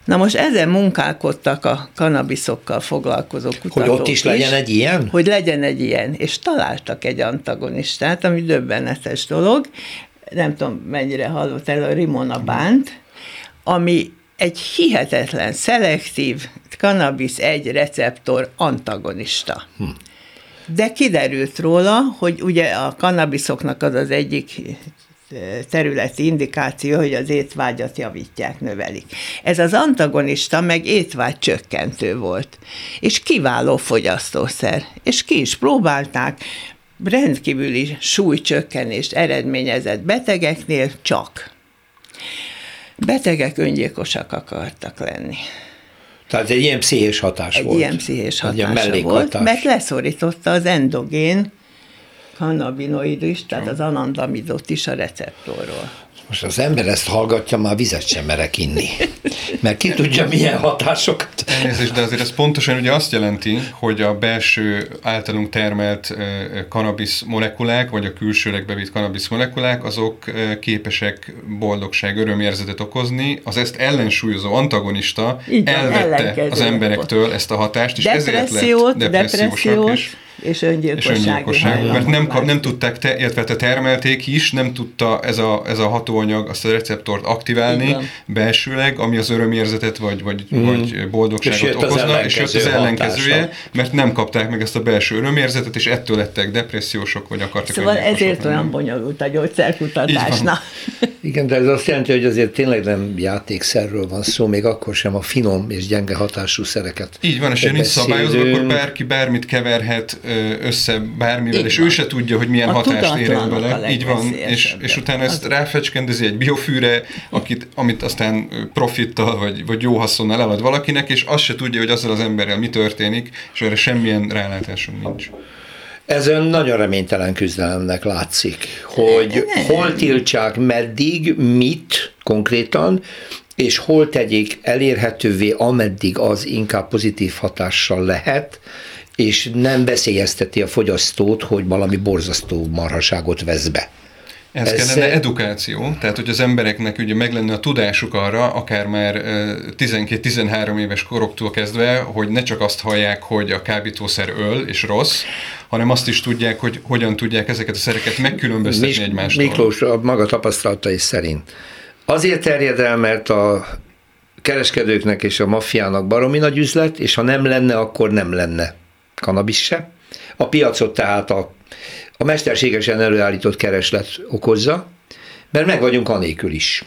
Na most ezen munkálkodtak a kanabiszokkal foglalkozó kutatók Hogy ott is, is legyen egy ilyen? Hogy legyen egy ilyen, és találtak egy antagonistát, ami döbbenetes dolog, nem tudom mennyire hallott el a Rimona Bánt, ami egy hihetetlen, szelektív cannabis egy receptor antagonista. Hm. De kiderült róla, hogy ugye a kannabiszoknak az az egyik területi indikáció, hogy az étvágyat javítják, növelik. Ez az antagonista meg étvágy csökkentő volt, és kiváló fogyasztószer, és ki is próbálták, rendkívüli súlycsökkenést eredményezett betegeknél csak. Betegek öngyilkosak akartak lenni. Tehát egy ilyen pszichés hatás egy volt. ilyen pszichés hatása volt, mert leszorította az endogén cannabinoid is, tehát az anandamidot is a receptorról. Most az ember ezt hallgatja, már vizet sem merek inni. Mert ki tudja, milyen hatásokat. Elnézést, de azért ez pontosan ugye azt jelenti, hogy a belső általunk termelt kanabisz molekulák, vagy a külsőleg bevitt kanabisz molekulák, azok képesek boldogság, örömérzetet okozni. Az ezt ellensúlyozó antagonista Így elvette az emberektől ezt a hatást, és ezért lett depressziósak. És és öngyilkosság. És öngyilkosság mert nem, kap, nem tudták, te, illetve te termelték is, nem tudta ez a, ez a hatóanyag azt a receptort aktiválni belsőleg, ami az örömérzetet vagy, vagy, mm. vagy boldogságot és okozna, és jött az ellenkezője, hatása. mert nem kapták meg ezt a belső örömérzetet, és ettől lettek depressziósok, vagy akartak Szóval ezért olyan bonyolult a gyógyszerkutatásnak. Igen, de ez azt jelenti, hogy azért tényleg nem játékszerről van szó, még akkor sem a finom és gyenge hatású szereket. Így van, és ha nincs szabályozva, akkor bárki bármit keverhet, össze bármivel, Így és van. ő se tudja, hogy milyen a hatást ér bele. Így van, és, és utána ezt az... ráfecskendezi egy biofűre, akit, amit aztán profittal vagy, vagy jó haszonnal elad valakinek, és azt se tudja, hogy azzal az emberrel mi történik, és erre semmilyen rálátásunk nincs. Ez ön nagyon reménytelen küzdelemnek látszik, hogy hol tiltsák, meddig, mit konkrétan, és hol tegyék elérhetővé, ameddig az inkább pozitív hatással lehet, és nem veszélyezteti a fogyasztót, hogy valami borzasztó marhaságot vesz be. Ez, Ez kellene edukáció, tehát hogy az embereknek ugye meg lenne a tudásuk arra, akár már 12-13 éves koroktól kezdve, hogy ne csak azt hallják, hogy a kábítószer öl és rossz, hanem azt is tudják, hogy hogyan tudják ezeket a szereket megkülönböztetni Mis- egymástól. Miklós, a maga tapasztalatai szerint. Azért terjed el, mert a kereskedőknek és a maffiának baromi nagy üzlet, és ha nem lenne, akkor nem lenne kanabis se. A piacot tehát a a mesterségesen előállított kereslet okozza, mert meg vagyunk anélkül is.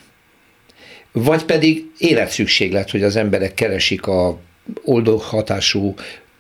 Vagy pedig életszükséglet, hogy az emberek keresik a oldó hatású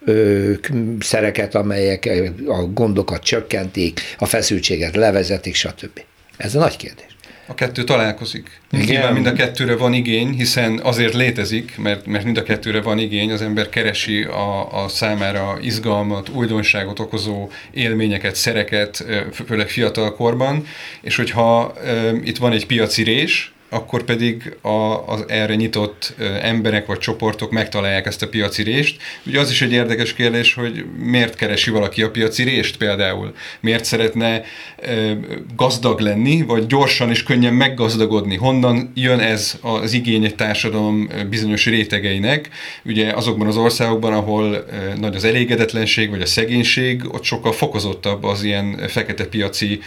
ö, szereket, amelyek a gondokat csökkentik, a feszültséget levezetik, stb. Ez a nagy kérdés a kettő találkozik. Igen. Nyilván mind a kettőre van igény, hiszen azért létezik, mert, mert mind a kettőre van igény, az ember keresi a, a számára izgalmat, újdonságot okozó élményeket, szereket, főleg fiatal korban, és hogyha e, itt van egy piaci rés, akkor pedig a, az erre nyitott emberek vagy csoportok megtalálják ezt a piaci rést. Ugye az is egy érdekes kérdés, hogy miért keresi valaki a piaci rést például? Miért szeretne gazdag lenni, vagy gyorsan és könnyen meggazdagodni? Honnan jön ez az igény egy társadalom bizonyos rétegeinek? Ugye azokban az országokban, ahol nagy az elégedetlenség, vagy a szegénység, ott sokkal fokozottabb az ilyen fekete piaci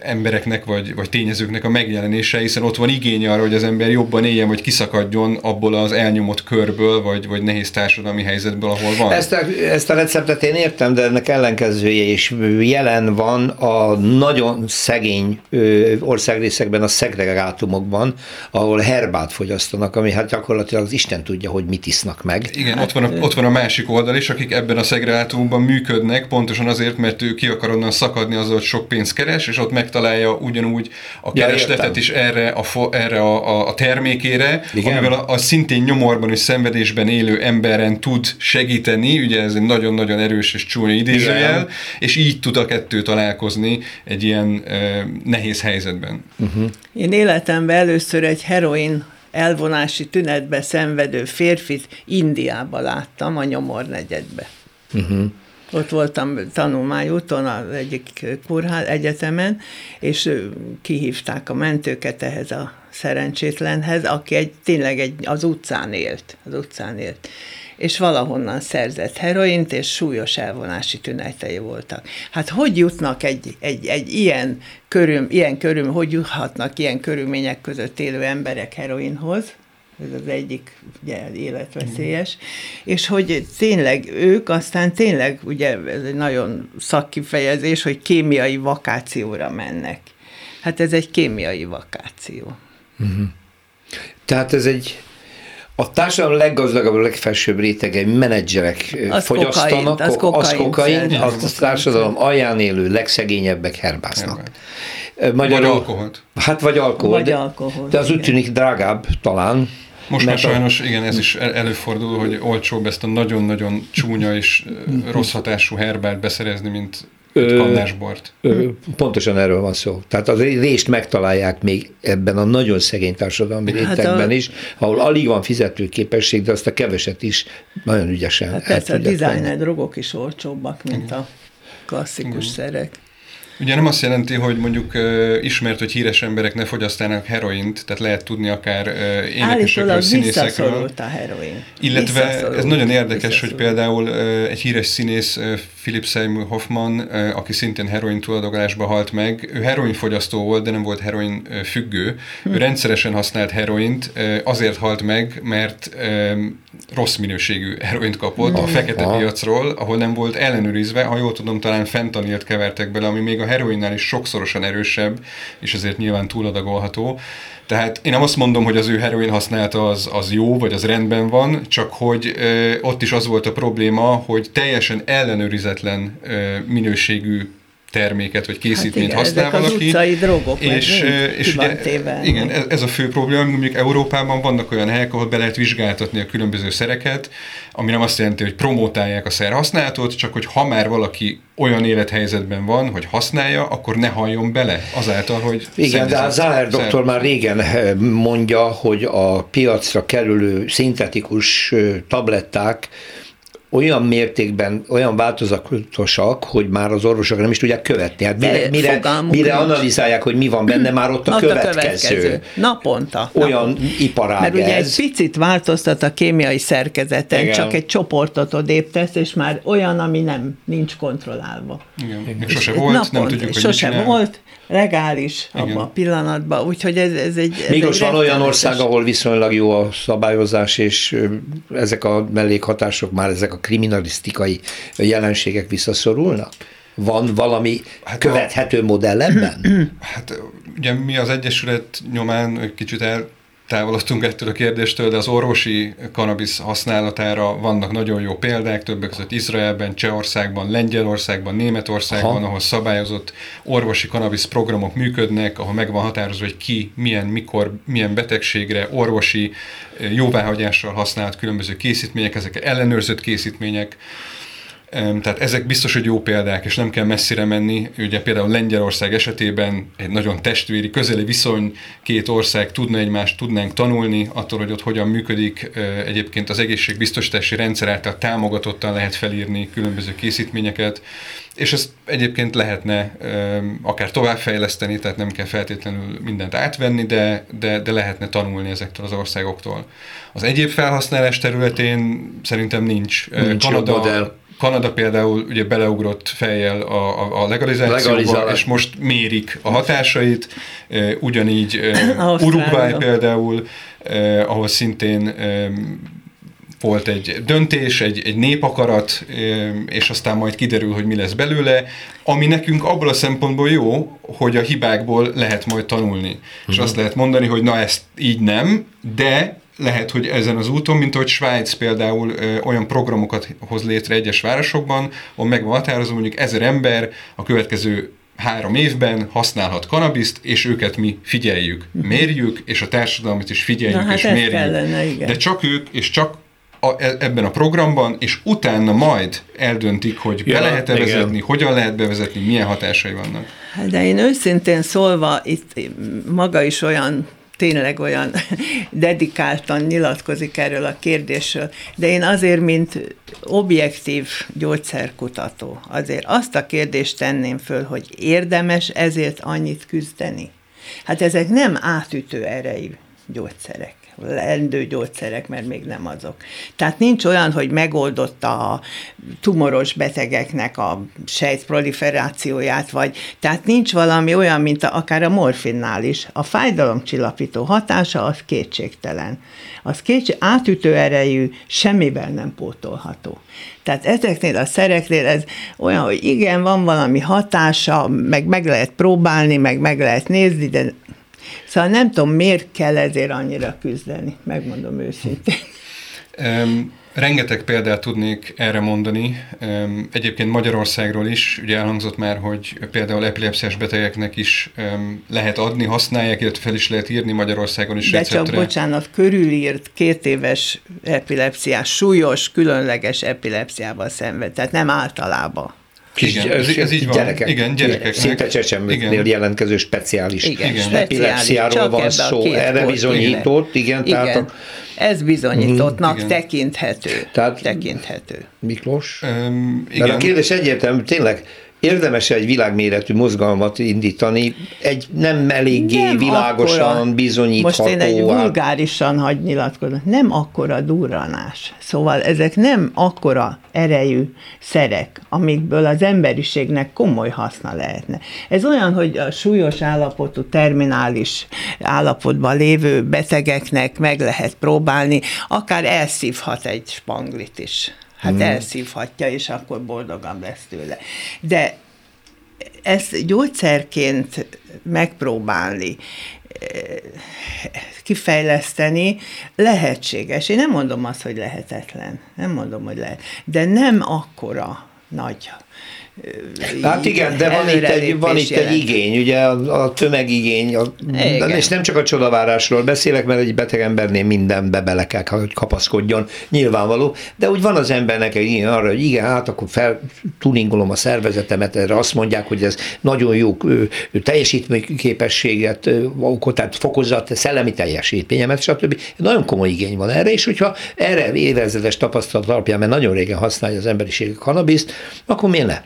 embereknek vagy, vagy tényezőknek a megjelenése, hiszen ott van igény arra, hogy az ember jobban éljen, vagy kiszakadjon abból az elnyomott körből, vagy, vagy nehéz társadalmi helyzetből, ahol van. Ezt a, ezt a receptet én értem, de ennek ellenkezője is jelen van a nagyon szegény országrészekben, a szegregátumokban, ahol herbát fogyasztanak, ami hát gyakorlatilag az Isten tudja, hogy mit isznak meg. Igen, ott, van a, ott van a másik oldal is, akik ebben a szegregátumban működnek, pontosan azért, mert ő ki akar onnan szakadni azzal, hogy sok pénzt keres, és ott meg megtalálja ugyanúgy a keresletet is erre a, erre a, a termékére, Igen. amivel a, a szintén nyomorban és szenvedésben élő emberen tud segíteni, ugye ez egy nagyon-nagyon erős és csúnya idézőjel, és így tud a kettő találkozni egy ilyen e, nehéz helyzetben. Uh-huh. Én életemben először egy heroin elvonási tünetbe szenvedő férfit Indiába láttam, a nyomornegyedbe. Uh-huh ott voltam tanulmányúton az egyik kurház egyetemen, és kihívták a mentőket ehhez a szerencsétlenhez, aki egy, tényleg egy, az utcán élt, az utcán élt és valahonnan szerzett heroint, és súlyos elvonási tünetei voltak. Hát hogy jutnak egy, egy, egy ilyen, körül, ilyen körül, hogy juthatnak ilyen körülmények között élő emberek heroinhoz? Ez az egyik ugye, életveszélyes, mm. és hogy tényleg ők aztán tényleg, ugye ez egy nagyon szakkifejezés, hogy kémiai vakációra mennek. Hát ez egy kémiai vakáció. Mm-hmm. Tehát ez egy a társadalom leggazdagabb, legfelsőbb rétege menedzserek az fogyasztanak, kokain, az kokain, az kokain, az a társadalom alján élő legszegényebbek herbáznak. Magyarul, vagy alkoholt. Hát vagy alkohol. Vagy alkohol. De az úgy tűnik drágább talán, most már sajnos, igen, ez is előfordul, hogy olcsóbb ezt a nagyon-nagyon csúnya és rossz hatású herbát beszerezni, mint kannásbort. Pontosan erről van szó. Tehát az részt megtalálják még ebben a nagyon szegény társadalmi hát rétegben a... is, ahol alig van fizetőképesség, de azt a keveset is nagyon ügyesen hát persze a designer drogok is olcsóbbak, mint a klasszikus Igen. szerek. Ugye nem azt jelenti, hogy mondjuk uh, ismert, hogy híres emberek ne fogyasztanak heroint, tehát lehet tudni akár uh, énekesekről, színészekről. a heroin. Illetve ez nagyon érdekes, hogy például uh, egy híres színész, uh, Philip Seymour Hoffman, uh, aki szintén heroin túladagolásba halt meg, ő heroinfogyasztó volt, de nem volt heroin uh, függő. Hm. Ő rendszeresen használt heroint, uh, azért halt meg, mert uh, rossz minőségű heroint kapott no. a fekete ha. piacról, ahol nem volt ellenőrizve, ha jól tudom, talán fentanilt kevertek bele, ami még a a heroinnál is sokszorosan erősebb, és ezért nyilván túladagolható. Tehát én nem azt mondom, hogy az ő heroin használata az, az jó, vagy az rendben van, csak hogy ö, ott is az volt a probléma, hogy teljesen ellenőrizetlen ö, minőségű terméket vagy készítményt hát igen, használ valaki. Az drogok, és, és ugye, igen, ez, ez a fő probléma, mondjuk Európában vannak olyan helyek, ahol be lehet vizsgáltatni a különböző szereket, ami nem azt jelenti, hogy promotálják a szer használatot, csak hogy ha már valaki olyan élethelyzetben van, hogy használja, akkor ne halljon bele azáltal, hogy... Igen, de a Zahler doktor már régen eh, mondja, hogy a piacra kerülő szintetikus eh, tabletták olyan mértékben, olyan változatosak, hogy már az orvosok nem is tudják követni. Hát mire, mire, mire analizálják, hogy mi van benne, már ott a, ott következő. a következő. Naponta. Olyan naponta. iparág Mert ugye ez. egy picit változtat a kémiai szerkezeten, Igen. csak egy csoportot odébb tesz, és már olyan, ami nem nincs kontrollálva. Igen. Igen. Sose volt, naponta, nem tudjuk, hogy Sose volt, legális Igen. abban a pillanatban, úgyhogy ez, ez egy... Ez Mégis van olyan ország, ahol viszonylag jó a szabályozás, és ezek a mellékhatások már, ezek a kriminalisztikai jelenségek visszaszorulnak? Van valami hát követhető a, modell ebben? Hát ugye mi az Egyesület nyomán kicsit el távolodtunk ettől a kérdéstől, de az orvosi kanabisz használatára vannak nagyon jó példák, többek között Izraelben, Csehországban, Lengyelországban, Németországban, Aha. ahol szabályozott orvosi kanabisz programok működnek, ahol meg van határozva, hogy ki, milyen, mikor, milyen betegségre orvosi eh, jóváhagyással használt különböző készítmények, ezek ellenőrzött készítmények, tehát ezek biztos, hogy jó példák, és nem kell messzire menni. Ugye például Lengyelország esetében egy nagyon testvéri, közeli viszony, két ország tudna egymást, tudnánk tanulni attól, hogy ott hogyan működik. Egyébként az egészségbiztosítási rendszer által támogatottan lehet felírni különböző készítményeket, és ezt egyébként lehetne akár továbbfejleszteni, tehát nem kell feltétlenül mindent átvenni, de, de, de lehetne tanulni ezektől az országoktól. Az egyéb felhasználás területén szerintem nincs. nincs Kanada, Kanada például ugye beleugrott fejjel a, a, a legalizációba, Legalizál. és most mérik a hatásait, ugyanígy Uruguay például, ahol szintén volt egy döntés, egy, egy népakarat, és aztán majd kiderül, hogy mi lesz belőle, ami nekünk abból a szempontból jó, hogy a hibákból lehet majd tanulni. Uh-huh. És mhm. azt lehet mondani, hogy na ezt így nem, de lehet, hogy ezen az úton, mint ahogy Svájc például ö, olyan programokat hoz létre egyes városokban, ahol meg van határozva, mondjuk ezer ember a következő három évben használhat kanabiszt, és őket mi figyeljük, mérjük, és a társadalmat is figyeljük Na, hát és mérjük. Kellene, igen. De csak ők, és csak a, e, ebben a programban, és utána majd eldöntik, hogy ja, be lehet-e igen. vezetni, hogyan lehet bevezetni, milyen hatásai vannak. Hát de én őszintén szólva, itt maga is olyan tényleg olyan dedikáltan nyilatkozik erről a kérdésről, de én azért, mint objektív gyógyszerkutató, azért azt a kérdést tenném föl, hogy érdemes ezért annyit küzdeni. Hát ezek nem átütő erejű gyógyszerek lendő gyógyszerek, mert még nem azok. Tehát nincs olyan, hogy megoldotta a tumoros betegeknek a sejtproliferációját, vagy tehát nincs valami olyan, mint a, akár a morfinnál is. A fájdalomcsillapító hatása az kétségtelen. Az kétség, átütő erejű, semmivel nem pótolható. Tehát ezeknél a szereknél ez olyan, hogy igen, van valami hatása, meg meg lehet próbálni, meg meg lehet nézni, de Szóval nem tudom, miért kell ezért annyira küzdeni, megmondom őszintén. Um, rengeteg példát tudnék erre mondani. Um, egyébként Magyarországról is, ugye elhangzott már, hogy például epilepsziás betegeknek is um, lehet adni, használják, illetve fel is lehet írni Magyarországon is De receptre. csak, bocsánat, körülírt két éves epilepsziás, súlyos, különleges epilepsziával szenved, tehát nem általában. Kis, igen, ez, ez így van. Gyerekek. Igen, gyerekek. Szinte csecsemőknél jelentkező speciális, igen, igen. epilepsziáról van szó, erre bizonyított, igen, igen. Tehát a, ez bizonyítottnak igen. tekinthető. Tehát, tekinthető. Miklós? Um, igen. Mert a kérdés egyértelmű, tényleg érdemes egy világméretű mozgalmat indítani, egy nem eléggé nem világosan akkora, bizonyítható. Most én egy vulgárisan hagy nyilatkozom, nem akkora durranás. Szóval ezek nem akkora erejű szerek, amikből az emberiségnek komoly haszna lehetne. Ez olyan, hogy a súlyos állapotú, terminális állapotban lévő betegeknek meg lehet próbálni, akár elszívhat egy spanglit is hát hmm. elszívhatja, és akkor boldogan lesz tőle. De ezt gyógyszerként megpróbálni kifejleszteni lehetséges. Én nem mondom azt, hogy lehetetlen. Nem mondom, hogy lehet. De nem akkora nagy Hát igen, de van itt, egy, van itt egy igény, ugye a, a tömegigény, a, és nem csak a csodavárásról beszélek, mert egy beteg embernél mindenbe bele kell, hogy kapaszkodjon, nyilvánvaló, de úgy van az embernek egy igény arra, hogy igen, hát akkor feltuningolom a szervezetemet, erre azt mondják, hogy ez nagyon jó teljesítményképességet okot, tehát fokozza a szellemi teljesítményemet, stb. Nagyon komoly igény van erre, és hogyha erre évezredes tapasztalat alapján, mert nagyon régen használja az emberiség a kanabiszt, akkor miért ne?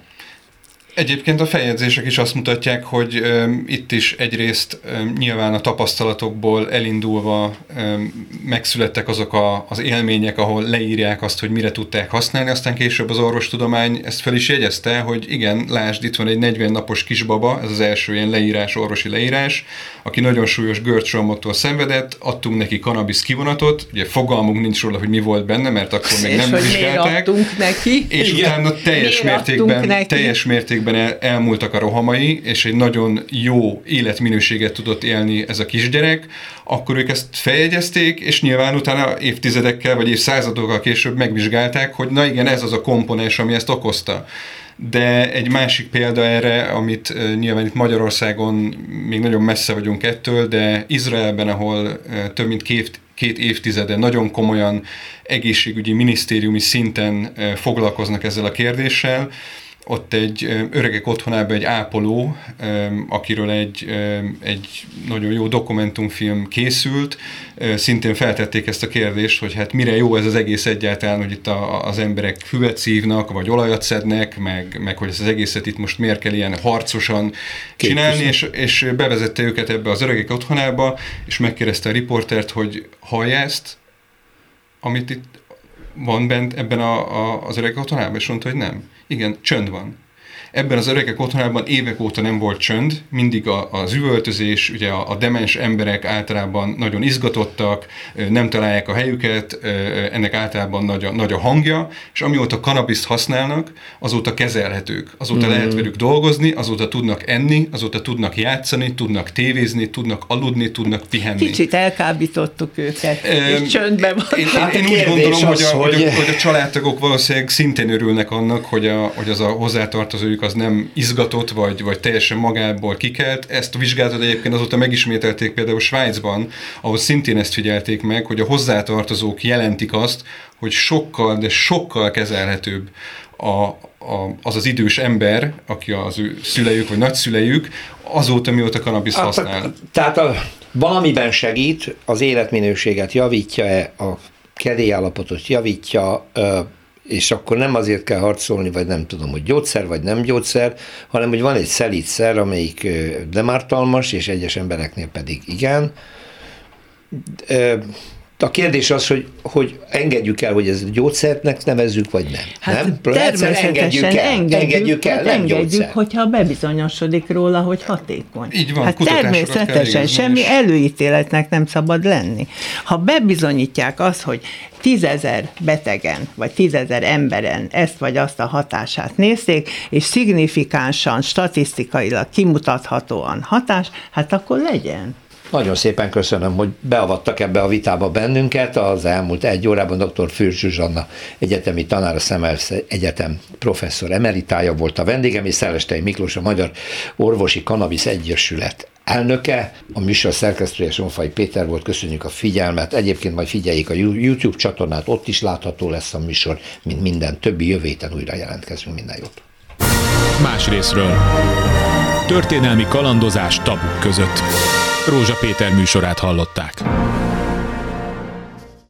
Egyébként a feljegyzések is azt mutatják, hogy um, itt is egyrészt um, nyilván a tapasztalatokból elindulva um, megszülettek azok a, az élmények, ahol leírják azt, hogy mire tudták használni, aztán később az orvostudomány ezt fel is jegyezte, hogy igen, lásd, itt van egy 40 napos kisbaba, ez az első ilyen leírás, orvosi leírás, aki nagyon súlyos görcsromottól szenvedett, adtunk neki kanabisz kivonatot, ugye fogalmunk nincs róla, hogy mi volt benne, mert akkor még és nem hogy vizsgálták. neki. És igen. utána teljes miért mértékben, neki? teljes mértékben mértékben el, elmúltak a rohamai, és egy nagyon jó életminőséget tudott élni ez a kisgyerek, akkor ők ezt feljegyezték, és nyilván utána évtizedekkel vagy évszázadokkal később megvizsgálták, hogy na igen, ez az a komponens, ami ezt okozta. De egy másik példa erre, amit nyilván itt Magyarországon még nagyon messze vagyunk ettől, de Izraelben, ahol több mint két, két évtizede nagyon komolyan egészségügyi minisztériumi szinten foglalkoznak ezzel a kérdéssel, ott egy öregek otthonában egy ápoló, akiről egy, egy nagyon jó dokumentumfilm készült, szintén feltették ezt a kérdést, hogy hát mire jó ez az egész egyáltalán, hogy itt a, az emberek füvet szívnak, vagy olajat szednek, meg, meg hogy ez az egészet itt most miért kell ilyen harcosan csinálni, és, és bevezette őket ebbe az öregek otthonába, és megkérdezte a riportert, hogy hallja ezt, amit itt van bent ebben a, a, az öregek otthonában, és mondta, hogy nem. Igen, csönd van. Ebben az öregek otthonában évek óta nem volt csönd, mindig a, az üvöltözés, ugye a, a demens emberek általában nagyon izgatottak, nem találják a helyüket, ennek általában nagy a, nagy a hangja, és amióta kanabiszt használnak, azóta kezelhetők, azóta mm. lehet velük dolgozni, azóta tudnak enni, azóta tudnak játszani, tudnak tévézni, tudnak aludni, tudnak pihenni. Kicsit elkábítottuk őket, és csöndben van. Én, én, én úgy gondolom, hogy, a, hogy, a, hogy a családtagok valószínűleg szintén örülnek annak, hogy, a, hogy az a hozzátartozójuk mondjuk az nem izgatott, vagy, vagy teljesen magából kikelt. Ezt a vizsgálatot egyébként azóta megismételték például Svájcban, ahol szintén ezt figyelték meg, hogy a hozzátartozók jelentik azt, hogy sokkal, de sokkal kezelhetőbb a, a, az az idős ember, aki az ő szülejük vagy nagyszülejük, azóta mióta kanabis használ. Tehát a, valamiben segít, az életminőséget javítja-e, a kedélyállapotot javítja, és akkor nem azért kell harcolni, vagy nem tudom, hogy gyógyszer, vagy nem gyógyszer, hanem hogy van egy szelítszer, amelyik nem ártalmas, és egyes embereknél pedig igen. A kérdés az, hogy, hogy engedjük el, hogy ez gyógyszernek nevezzük, vagy nem. Hát nem? Természetesen engedjük el, engedjük, engedjük el, hát nem engedjük, gyógyszer. hogyha bebizonyosodik róla, hogy hatékony. Így van, hát természetesen semmi előítéletnek nem szabad lenni. Ha bebizonyítják azt, hogy tízezer betegen, vagy tízezer emberen ezt vagy azt a hatását nézték, és szignifikánsan, statisztikailag kimutathatóan hatás, hát akkor legyen. Nagyon szépen köszönöm, hogy beavattak ebbe a vitába bennünket. Az elmúlt egy órában dr. Fürcs Zsuzsanna egyetemi tanár, a Szemelsz Egyetem professzor emeritája volt a vendégem, és Szelestei Miklós, a Magyar Orvosi Kanabisz Egyesület elnöke, a műsor szerkesztője Sonfai Péter volt, köszönjük a figyelmet. Egyébként majd figyeljék a YouTube csatornát, ott is látható lesz a műsor, mint minden többi jövő héten újra jelentkezünk, minden jót. Más részről. Történelmi kalandozás tabuk között. Rózsa Péter műsorát hallották.